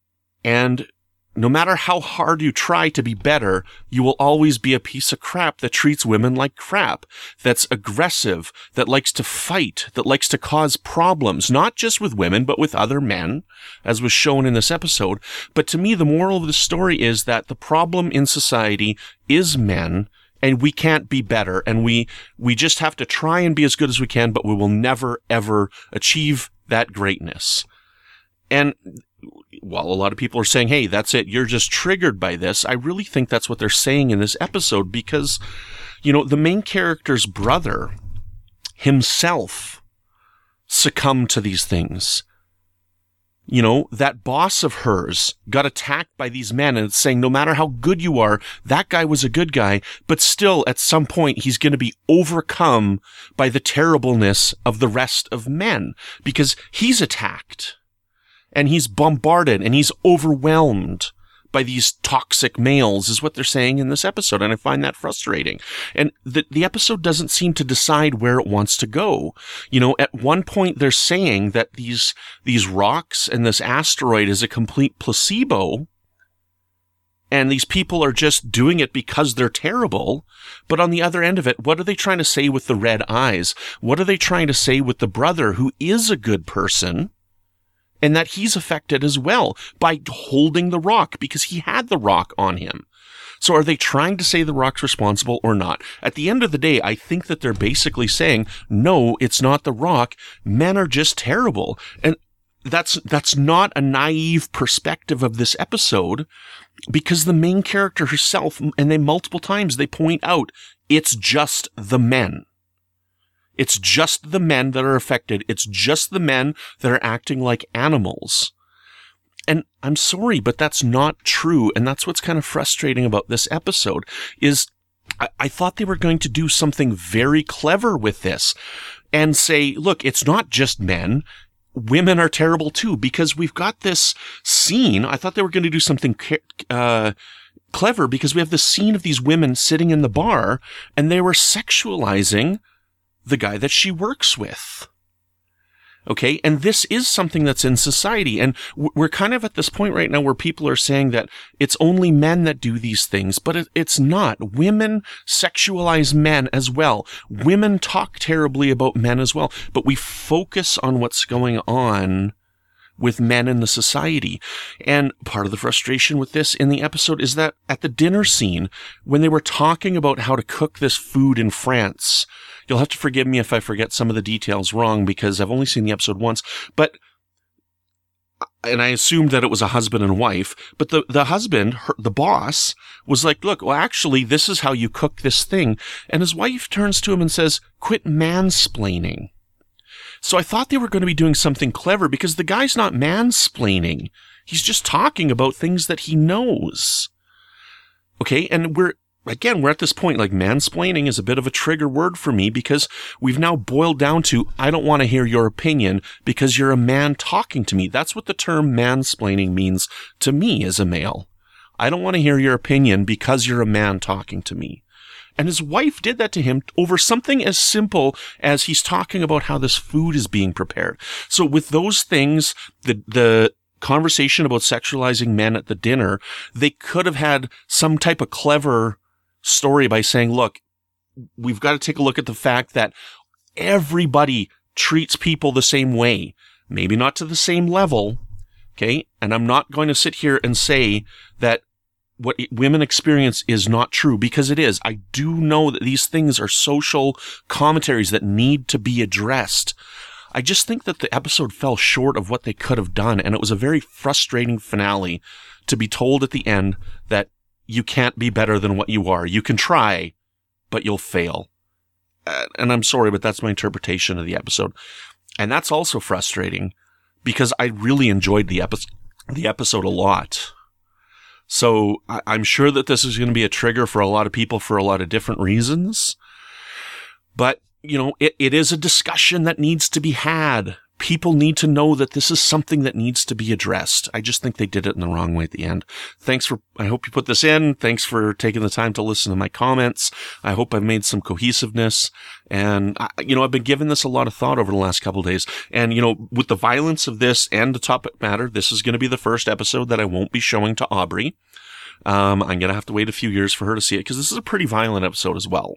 Speaker 10: and no matter how hard you try to be better, you will always be a piece of crap that treats women like crap, that's aggressive, that likes to fight, that likes to cause problems, not just with women, but with other men, as was shown in this episode. But to me, the moral of the story is that the problem in society is men, and we can't be better, and we, we just have to try and be as good as we can, but we will never, ever achieve that greatness. And while a lot of people are saying, hey, that's it, you're just triggered by this, I really think that's what they're saying in this episode because, you know, the main character's brother himself succumbed to these things. You know, that boss of hers got attacked by these men and it's saying no matter how good you are, that guy was a good guy, but still at some point he's going to be overcome by the terribleness of the rest of men because he's attacked and he's bombarded and he's overwhelmed by these toxic males is what they're saying in this episode. And I find that frustrating. And the, the episode doesn't seem to decide where it wants to go. You know, at one point they're saying that these, these rocks and this asteroid is a complete placebo. And these people are just doing it because they're terrible. But on the other end of it, what are they trying to say with the red eyes? What are they trying to say with the brother who is a good person? And that he's affected as well by holding the rock because he had the rock on him. So are they trying to say the rock's responsible or not? At the end of the day, I think that they're basically saying, no, it's not the rock. Men are just terrible. And that's, that's not a naive perspective of this episode because the main character herself, and they multiple times, they point out it's just the men. It's just the men that are affected. It's just the men that are acting like animals. And I'm sorry, but that's not true. And that's what's kind of frustrating about this episode is I, I thought they were going to do something very clever with this and say, look, it's not just men women are terrible too because we've got this scene. I thought they were going to do something uh, clever because we have this scene of these women sitting in the bar and they were sexualizing the guy that she works with. Okay. And this is something that's in society. And we're kind of at this point right now where people are saying that it's only men that do these things, but it's not. Women sexualize men as well. Women talk terribly about men as well, but we focus on what's going on with men in the society. And part of the frustration with this in the episode is that at the dinner scene, when they were talking about how to cook this food in France, You'll have to forgive me if I forget some of the details wrong because I've only seen the episode once, but and I assumed that it was a husband and wife, but the, the husband, her, the boss, was like, look, well, actually, this is how you cook this thing. And his wife turns to him and says, quit mansplaining. So I thought they were going to be doing something clever because the guy's not mansplaining. He's just talking about things that he knows. Okay. And we're, again, we're at this point, like mansplaining is a bit of a trigger word for me because we've now boiled down to, I don't want to hear your opinion because you're a man talking to me. That's what the term mansplaining means to me as a male. I don't want to hear your opinion because you're a man talking to me. And his wife did that to him over something as simple as he's talking about how this food is being prepared. So with those things, the, the, conversation about sexualizing men at the dinner, they could have had some type of clever story by saying, look, we've got to take a look at the fact that everybody treats people the same way. Maybe not to the same level. Okay. And I'm not going to sit here and say that what women experience is not true because it is. I do know that these things are social commentaries that need to be addressed. I just think that the episode fell short of what they could have done, and it was a very frustrating finale to be told at the end that you can't be better than what you are. You can try, but you'll fail. And I'm sorry, but that's my interpretation of the episode. And that's also frustrating because I really enjoyed the episode, the episode a lot. So I- I'm sure that this is going to be a trigger for a lot of people for a lot of different reasons. But, you know, it, it is a discussion that needs to be had. People need to know that this is something that needs to be addressed. I just think they did it in the wrong way at the end. Thanks for, I hope you put this in. Thanks for taking the time to listen to my comments. I hope I've made some cohesiveness. And, I, you know, I've been giving this a lot of thought over the last couple days. And, you know, with the violence of this and the topic matter, this is going to be the first episode that I won't be showing to Aubrey. Um, I'm going to have to wait a few years for her to see it because this is a pretty violent episode as well.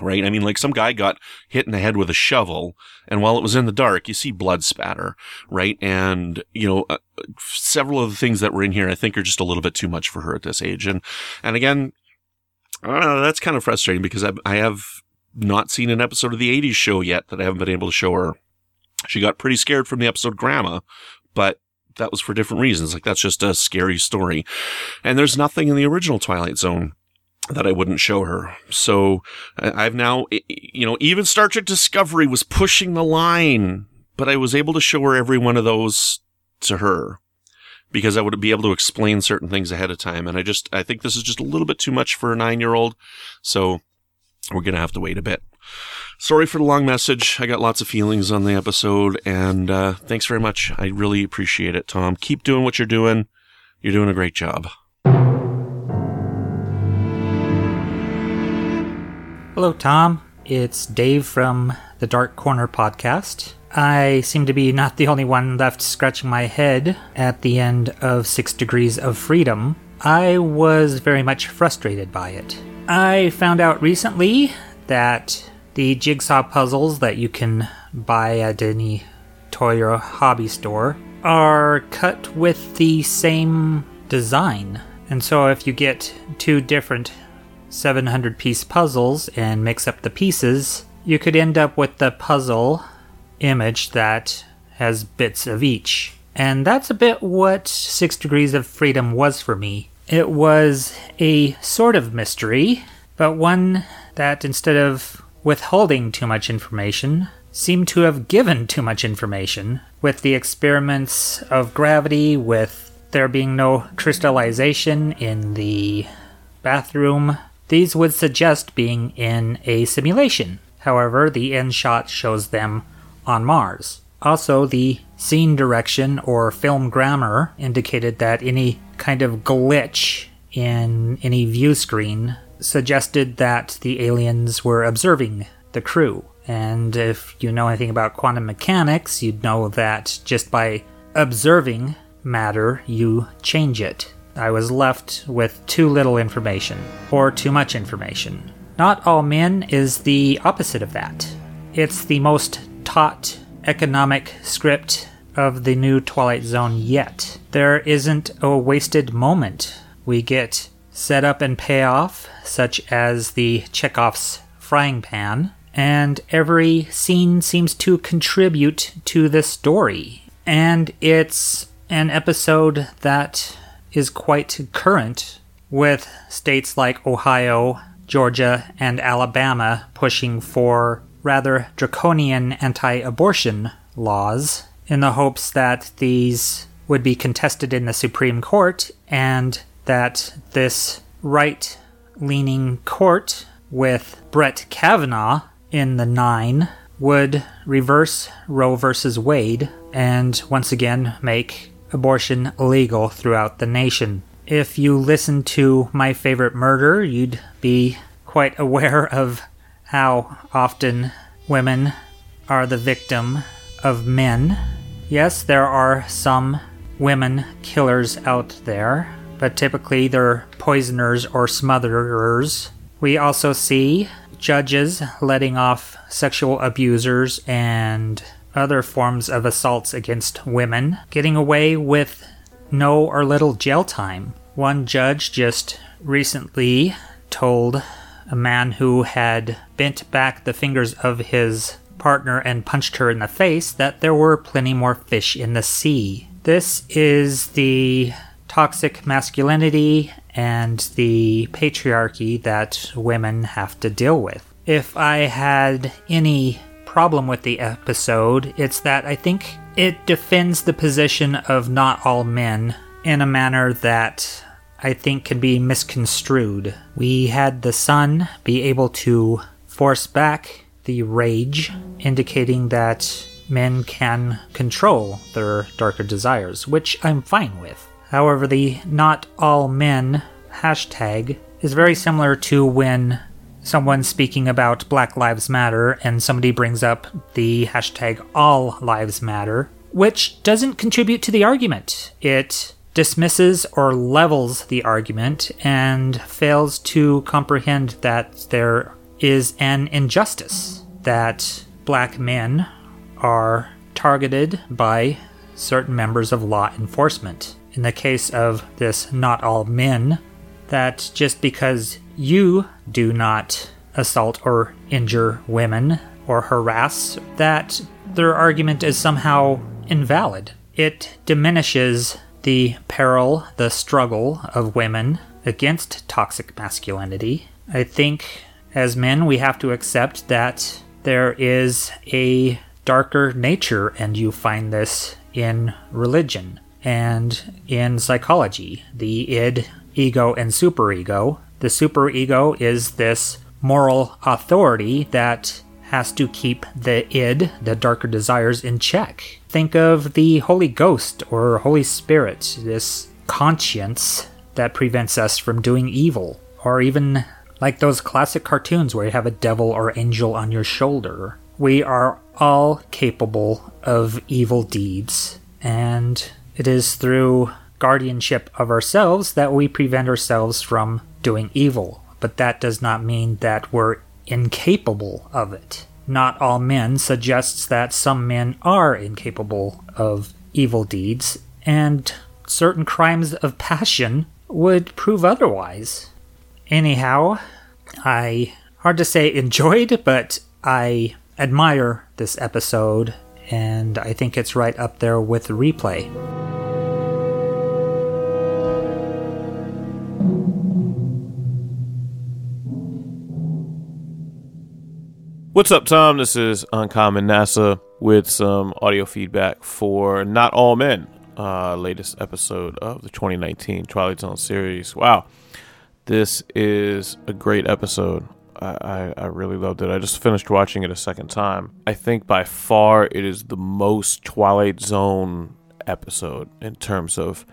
Speaker 10: Right? I mean, like some guy got hit in the head with a shovel and while it was in the dark, you see blood spatter, right? And, you know, uh, several of the things that were in here, I think are just a little bit too much for her at this age. And, and again, uh, that's kind of frustrating because I, I have not seen an episode of the 80s show yet that I haven't been able to show her. She got pretty scared from the episode Grandma, but that was for different reasons. Like that's just a scary story. And there's nothing in the original Twilight Zone that I wouldn't show her. So I've now, you know, even Star Trek Discovery was pushing the line, but I was able to show her every one of those to her because I would be able to explain certain things ahead of time. And I just, I think this is just a little bit too much for a nine year old. So we're going to have to wait a bit. Sorry for the long message. I got lots of feelings on the episode and, uh, thanks very much. I really appreciate it, Tom. Keep doing what you're doing. You're doing a great job.
Speaker 11: Hello, Tom. It's Dave from the Dark Corner podcast. I seem to be not the only one left scratching my head at the end of Six Degrees of Freedom. I was very much frustrated by it. I found out recently that the jigsaw puzzles that you can buy at any toy or hobby store are cut with the same design. And so if you get two different 700 piece puzzles and mix up the pieces, you could end up with the puzzle image that has bits of each. And that's a bit what Six Degrees of Freedom was for me. It was a sort of mystery, but one that instead of withholding too much information, seemed to have given too much information, with the experiments of gravity, with there being no crystallization in the bathroom. These would suggest being in a simulation. However, the end shot shows them on Mars. Also, the scene direction or film grammar indicated that any kind of glitch in any view screen suggested that the aliens were observing the crew. And if you know anything about quantum mechanics, you'd know that just by observing matter, you change it. I was left with too little information, or too much information. Not All Men is the opposite of that. It's the most taut economic script of the new Twilight Zone yet. There isn't a wasted moment. We get set up and payoff, such as the Chekhov's frying pan, and every scene seems to contribute to the story. And it's an episode that is quite current, with states like Ohio, Georgia, and Alabama pushing for rather draconian anti abortion laws in the hopes that these would be contested in the Supreme Court and that this right leaning court with Brett Kavanaugh in the nine would reverse Roe versus Wade and once again make abortion legal throughout the nation. If you listen to My Favorite Murder, you'd be quite aware of how often women are the victim of men. Yes, there are some women killers out there, but typically they're poisoners or smotherers. We also see judges letting off sexual abusers and other forms of assaults against women getting away with no or little jail time. One judge just recently told a man who had bent back the fingers of his partner and punched her in the face that there were plenty more fish in the sea. This is the toxic masculinity and the patriarchy that women have to deal with. If I had any problem with the episode, it's that I think it defends the position of not all men in a manner that I think can be misconstrued. We had the son be able to force back the rage, indicating that men can control their darker desires, which I'm fine with. However, the not all men hashtag is very similar to when someone's speaking about Black Lives Matter and somebody brings up the hashtag All Lives Matter, which doesn't contribute to the argument. It dismisses or levels the argument and fails to comprehend that there is an injustice, that black men are targeted by certain members of law enforcement. In the case of this not all men, that just because you do not assault or injure women or harass, that their argument is somehow invalid. It diminishes the peril, the struggle of women against toxic masculinity. I think as men, we have to accept that there is a darker nature, and you find this in religion and in psychology. The id, ego, and superego. The superego is this moral authority that has to keep the id, the darker desires, in check. Think of the Holy Ghost or Holy Spirit, this conscience that prevents us from doing evil, or even like those classic cartoons where you have a devil or angel on your shoulder. We are all capable of evil deeds, and it is through guardianship of ourselves that we prevent ourselves from doing evil. But that does not mean that we're incapable of it. Not all men suggests that some men are incapable of evil deeds, and certain crimes of passion would prove otherwise. Anyhow, I hard to say enjoyed, but I admire this episode, and I think it's right up there with replay.
Speaker 12: What's up, Tom? This is Uncommon NASA with some audio feedback for Not All Men, uh, latest episode of the 2019 Twilight Zone series. Wow, this is a great episode. I, I, I really loved it. I just finished watching it a second time. I think by far it is the most Twilight Zone episode in terms of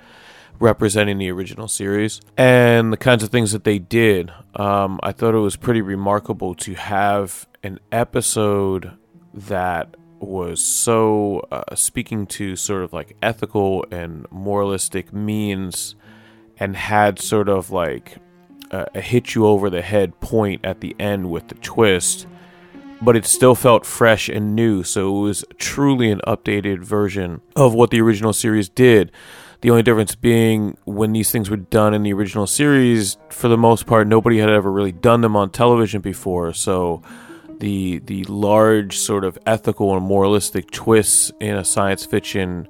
Speaker 12: representing the original series and the kinds of things that they did. Um, I thought it was pretty remarkable to have an episode that was so uh, speaking to sort of like ethical and moralistic means and had sort of like a, a hit you over the head point at the end with the twist but it still felt fresh and new. So it was truly an updated version of what the original series did. The only difference being when these things were done in the original series for the most part nobody had ever really done them on television before. So the the large sort of ethical and moralistic twists in a science fiction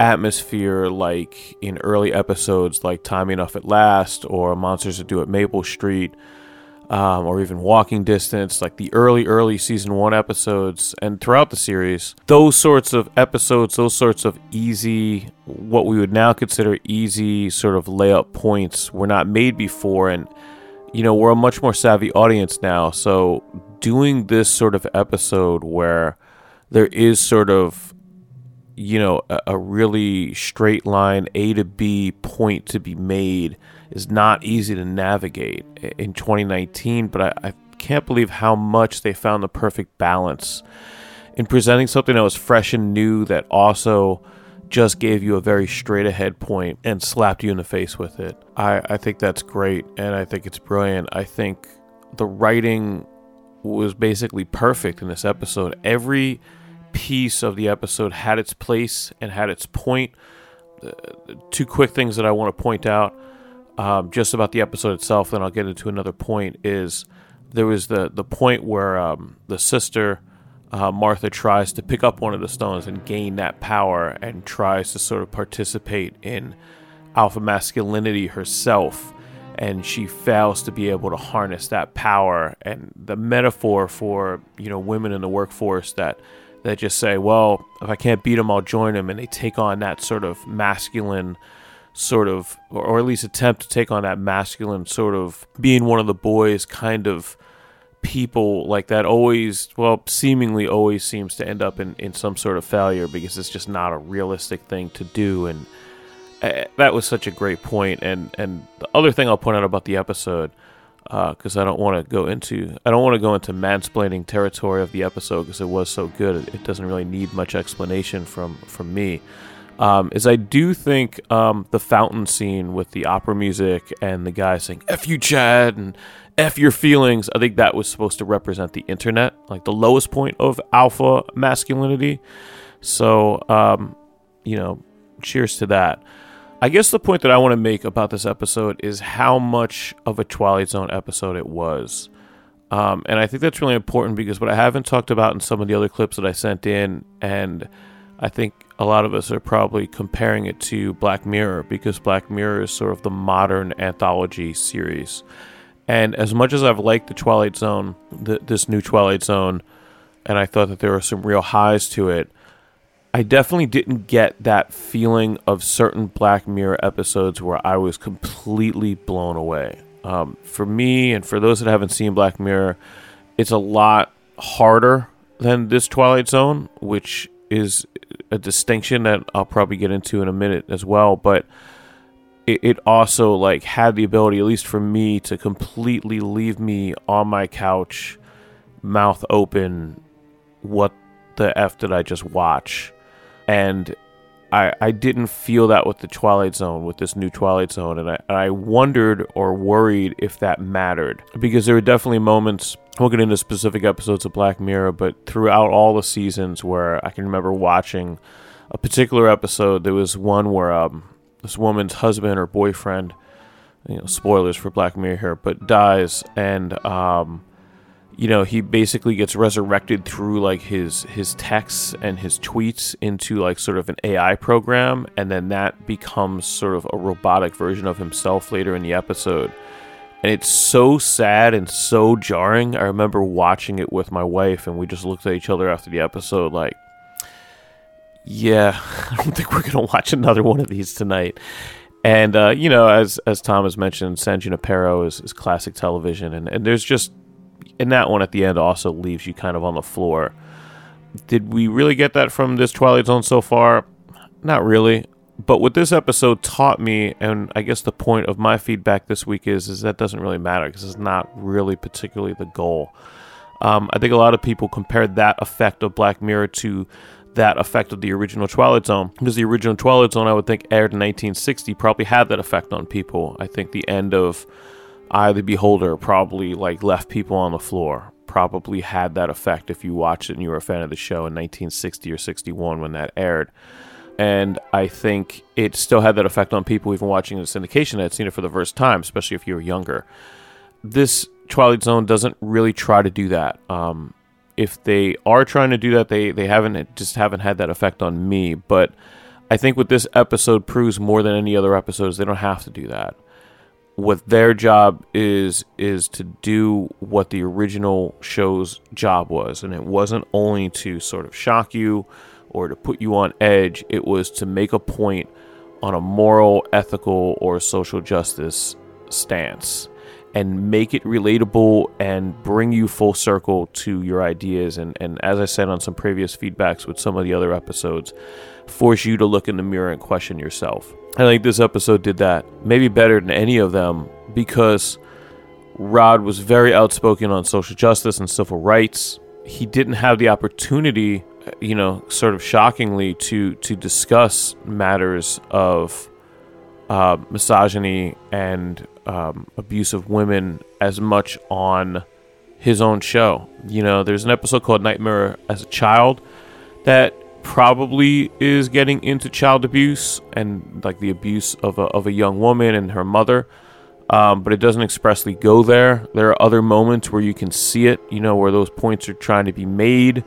Speaker 12: atmosphere like in early episodes like Time Enough at Last or Monsters That Do at Maple Street um, or even Walking Distance, like the early, early season one episodes and throughout the series, those sorts of episodes, those sorts of easy, what we would now consider easy sort of layup points were not made before. And, you know, we're a much more savvy audience now. So doing this sort of episode where there is sort of you know a, a, really straight line A to B point to be made is not easy to navigate in 2019 but I, I can't believe how much they found the perfect balance in presenting something that was fresh and new that also just gave you a very straight ahead point and slapped you in the face with it. I, I think that's great and I think it's brilliant. I think the writing was basically perfect in this episode. Every piece of the episode had its place and had its point. Uh, two quick things that I want to point out. um, just about the episode itself, then I'll get into another point. Is there was the the point where um, the sister uh, Martha tries to pick up one of the stones and gain that power, and tries to sort of participate in alpha masculinity herself, and she fails to be able to harness that power. And the metaphor for you know women in the workforce that that just say, well, if I can't beat them, I'll join them. and they take on that sort of masculine sort of, or, or at least attempt to take on that masculine sort of being one of the boys kind of people like that always well seemingly always seems to end up in, in some sort of failure because it's just not a realistic thing to do. And uh, that was such a great point. And and the other thing i'll point out about the episode because uh, i don't want to go into i don't want to go into mansplaining territory of the episode because it was so good. It, it, doesn't really need much explanation from from me um, is I do think um, the fountain scene with the opera music and the guy saying "F you, Chad" and "F your feelings," I think that was supposed to represent the internet, like the lowest point of alpha masculinity. So, um, you know, cheers to that. I guess the point that I want to make about this episode is how much of a Twilight Zone episode it was. Um, and I think that's really important because what I haven't talked about in some of the other clips that I sent in, and I think a lot of us are probably comparing it to Black Mirror because Black Mirror is sort of the modern anthology series. And as much as I've liked the Twilight Zone, this new Twilight Zone, and I thought that there were some real highs to it, I definitely didn't get that feeling of certain Black Mirror episodes where I was completely blown away. Um, for me, and for those that haven't seen Black Mirror, it's a lot harder than this Twilight Zone, which is a distinction that I'll probably get into in a minute as well, but it, it also like had the ability, at least for me, to completely leave me on my couch, mouth open. What the f did I just watch? And I, I didn't feel that with the Twilight Zone, with this new Twilight Zone, and I, and I wondered or worried if that mattered because there were definitely moments. Won't get into specific episodes of Black Mirror, but throughout all the seasons, where I can remember watching a particular episode, there was one where um, this woman's husband or boyfriend, you know, spoilers for Black Mirror here, but dies, and um, you know he basically gets resurrected through like his his texts and his tweets into like sort of an AI program and then that becomes sort of a robotic version of himself later in the episode. And it's so sad and so jarring. I remember watching it with my wife and we just looked at each other after the episode like yeah I don't think we're gonna watch another one of these tonight. And uh, you know as as Tom has mentioned San Junipero is, is classic television and, and there's just and that one at the end also leaves you kind of on the floor. Did we really get that from this Twilight Zone so far? Not really. But what this episode taught me, and I guess the point of my feedback this week is, is that doesn't really matter because it's not really particularly the goal. Um, I think a lot of people compared that effect of Black Mirror to that effect of the original Twilight Zone because the original Twilight Zone, I would think, aired in 1960, probably had that effect on people. I think the end of Eye the Beholder probably like left people on the floor. Probably had that effect if you watched it and you were a fan of the show in 1960 or 61 when that aired. And I think it still had that effect on people even watching the syndication that had seen it for the first time, especially if you were younger. This Twilight Zone doesn't really try to do that. Um, if they are trying to do that, they they haven't just haven't had that effect on me. But I think what this episode proves more than any other episodes, they don't have to do that what their job is is to do what the original show's job was. And it wasn't only to sort of shock you or to put you on edge. It was to make a point on a moral ethical or social justice stance and make it relatable and bring you full circle to your ideas. And, and as i said on some previous feedbacks with some of the other episodes force you to look in the mirror and question yourself I think this episode did that maybe better than any of them because Rod was very outspoken on social justice and civil rights. He didn't have the opportunity, you know, sort of shockingly, to to discuss matters of uh, misogyny and um, abuse of women as much on his own show. You know, there's an episode called Nightmare as a Child that probably is getting into child abuse and like the abuse of a, of a young woman and her mother. Um, but it doesn't expressly go there. There are other moments where you can see it, you know, where those points are trying to be made.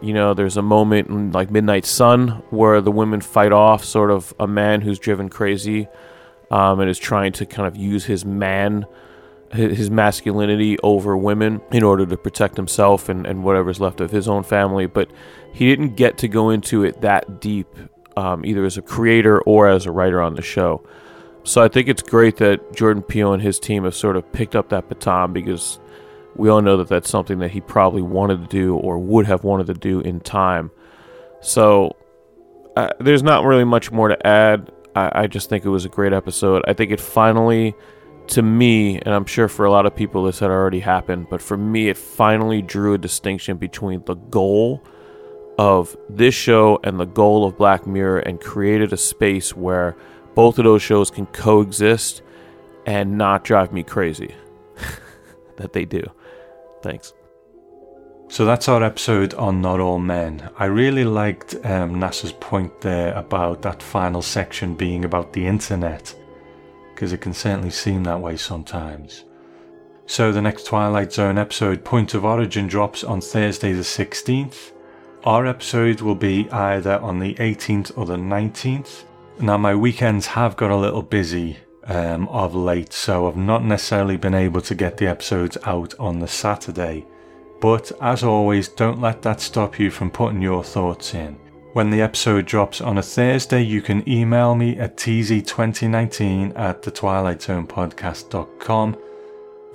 Speaker 12: You know, there's a moment in like Midnight Sun where the women fight off sort of a man who's driven crazy um, and is trying to kind of use his man, his masculinity over women in order to protect himself and, and whatever's left of his own family. But he didn't get to go into it that deep, um, either as a creator or as a writer on the show. So I think it's great that Jordan Peele and his team have sort of picked up that baton because we all know that that's something that he probably wanted to do or would have wanted to do in time. So uh, there's not really much more to add. I, I just think it was a great episode. I think it finally, to me, and I'm sure for a lot of people this had already happened, but for me, it finally drew a distinction between the goal of this show and the goal of Black Mirror and created a space where both of those shows can coexist and not drive me crazy. that they do. Thanks.
Speaker 3: So that's our episode on Not All Men. I really liked um, NASA's point there about that final section being about the internet, because it can certainly seem that way sometimes. So the next Twilight Zone episode, Point of Origin, drops on Thursday the 16th. Our episode will be either on the 18th or the 19th. Now, my weekends have got a little busy um, of late, so I've not necessarily been able to get the episodes out on the Saturday. But as always, don't let that stop you from putting your thoughts in. When the episode drops on a Thursday, you can email me at tz2019 at thetwilightzonepodcast.com.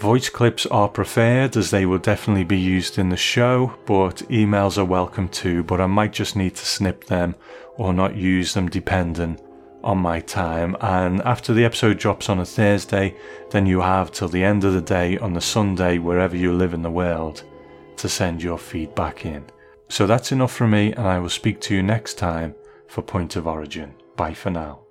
Speaker 3: Voice clips are preferred as they will definitely be used in the show, but emails are welcome too, but I might just need to snip them or not use them depending on my time. And after the episode drops on a Thursday, then you have till the end of the day on the Sunday, wherever you live in the world, to send your feedback in. So that's enough from me, and I will speak to you next time for Point of Origin. Bye for now.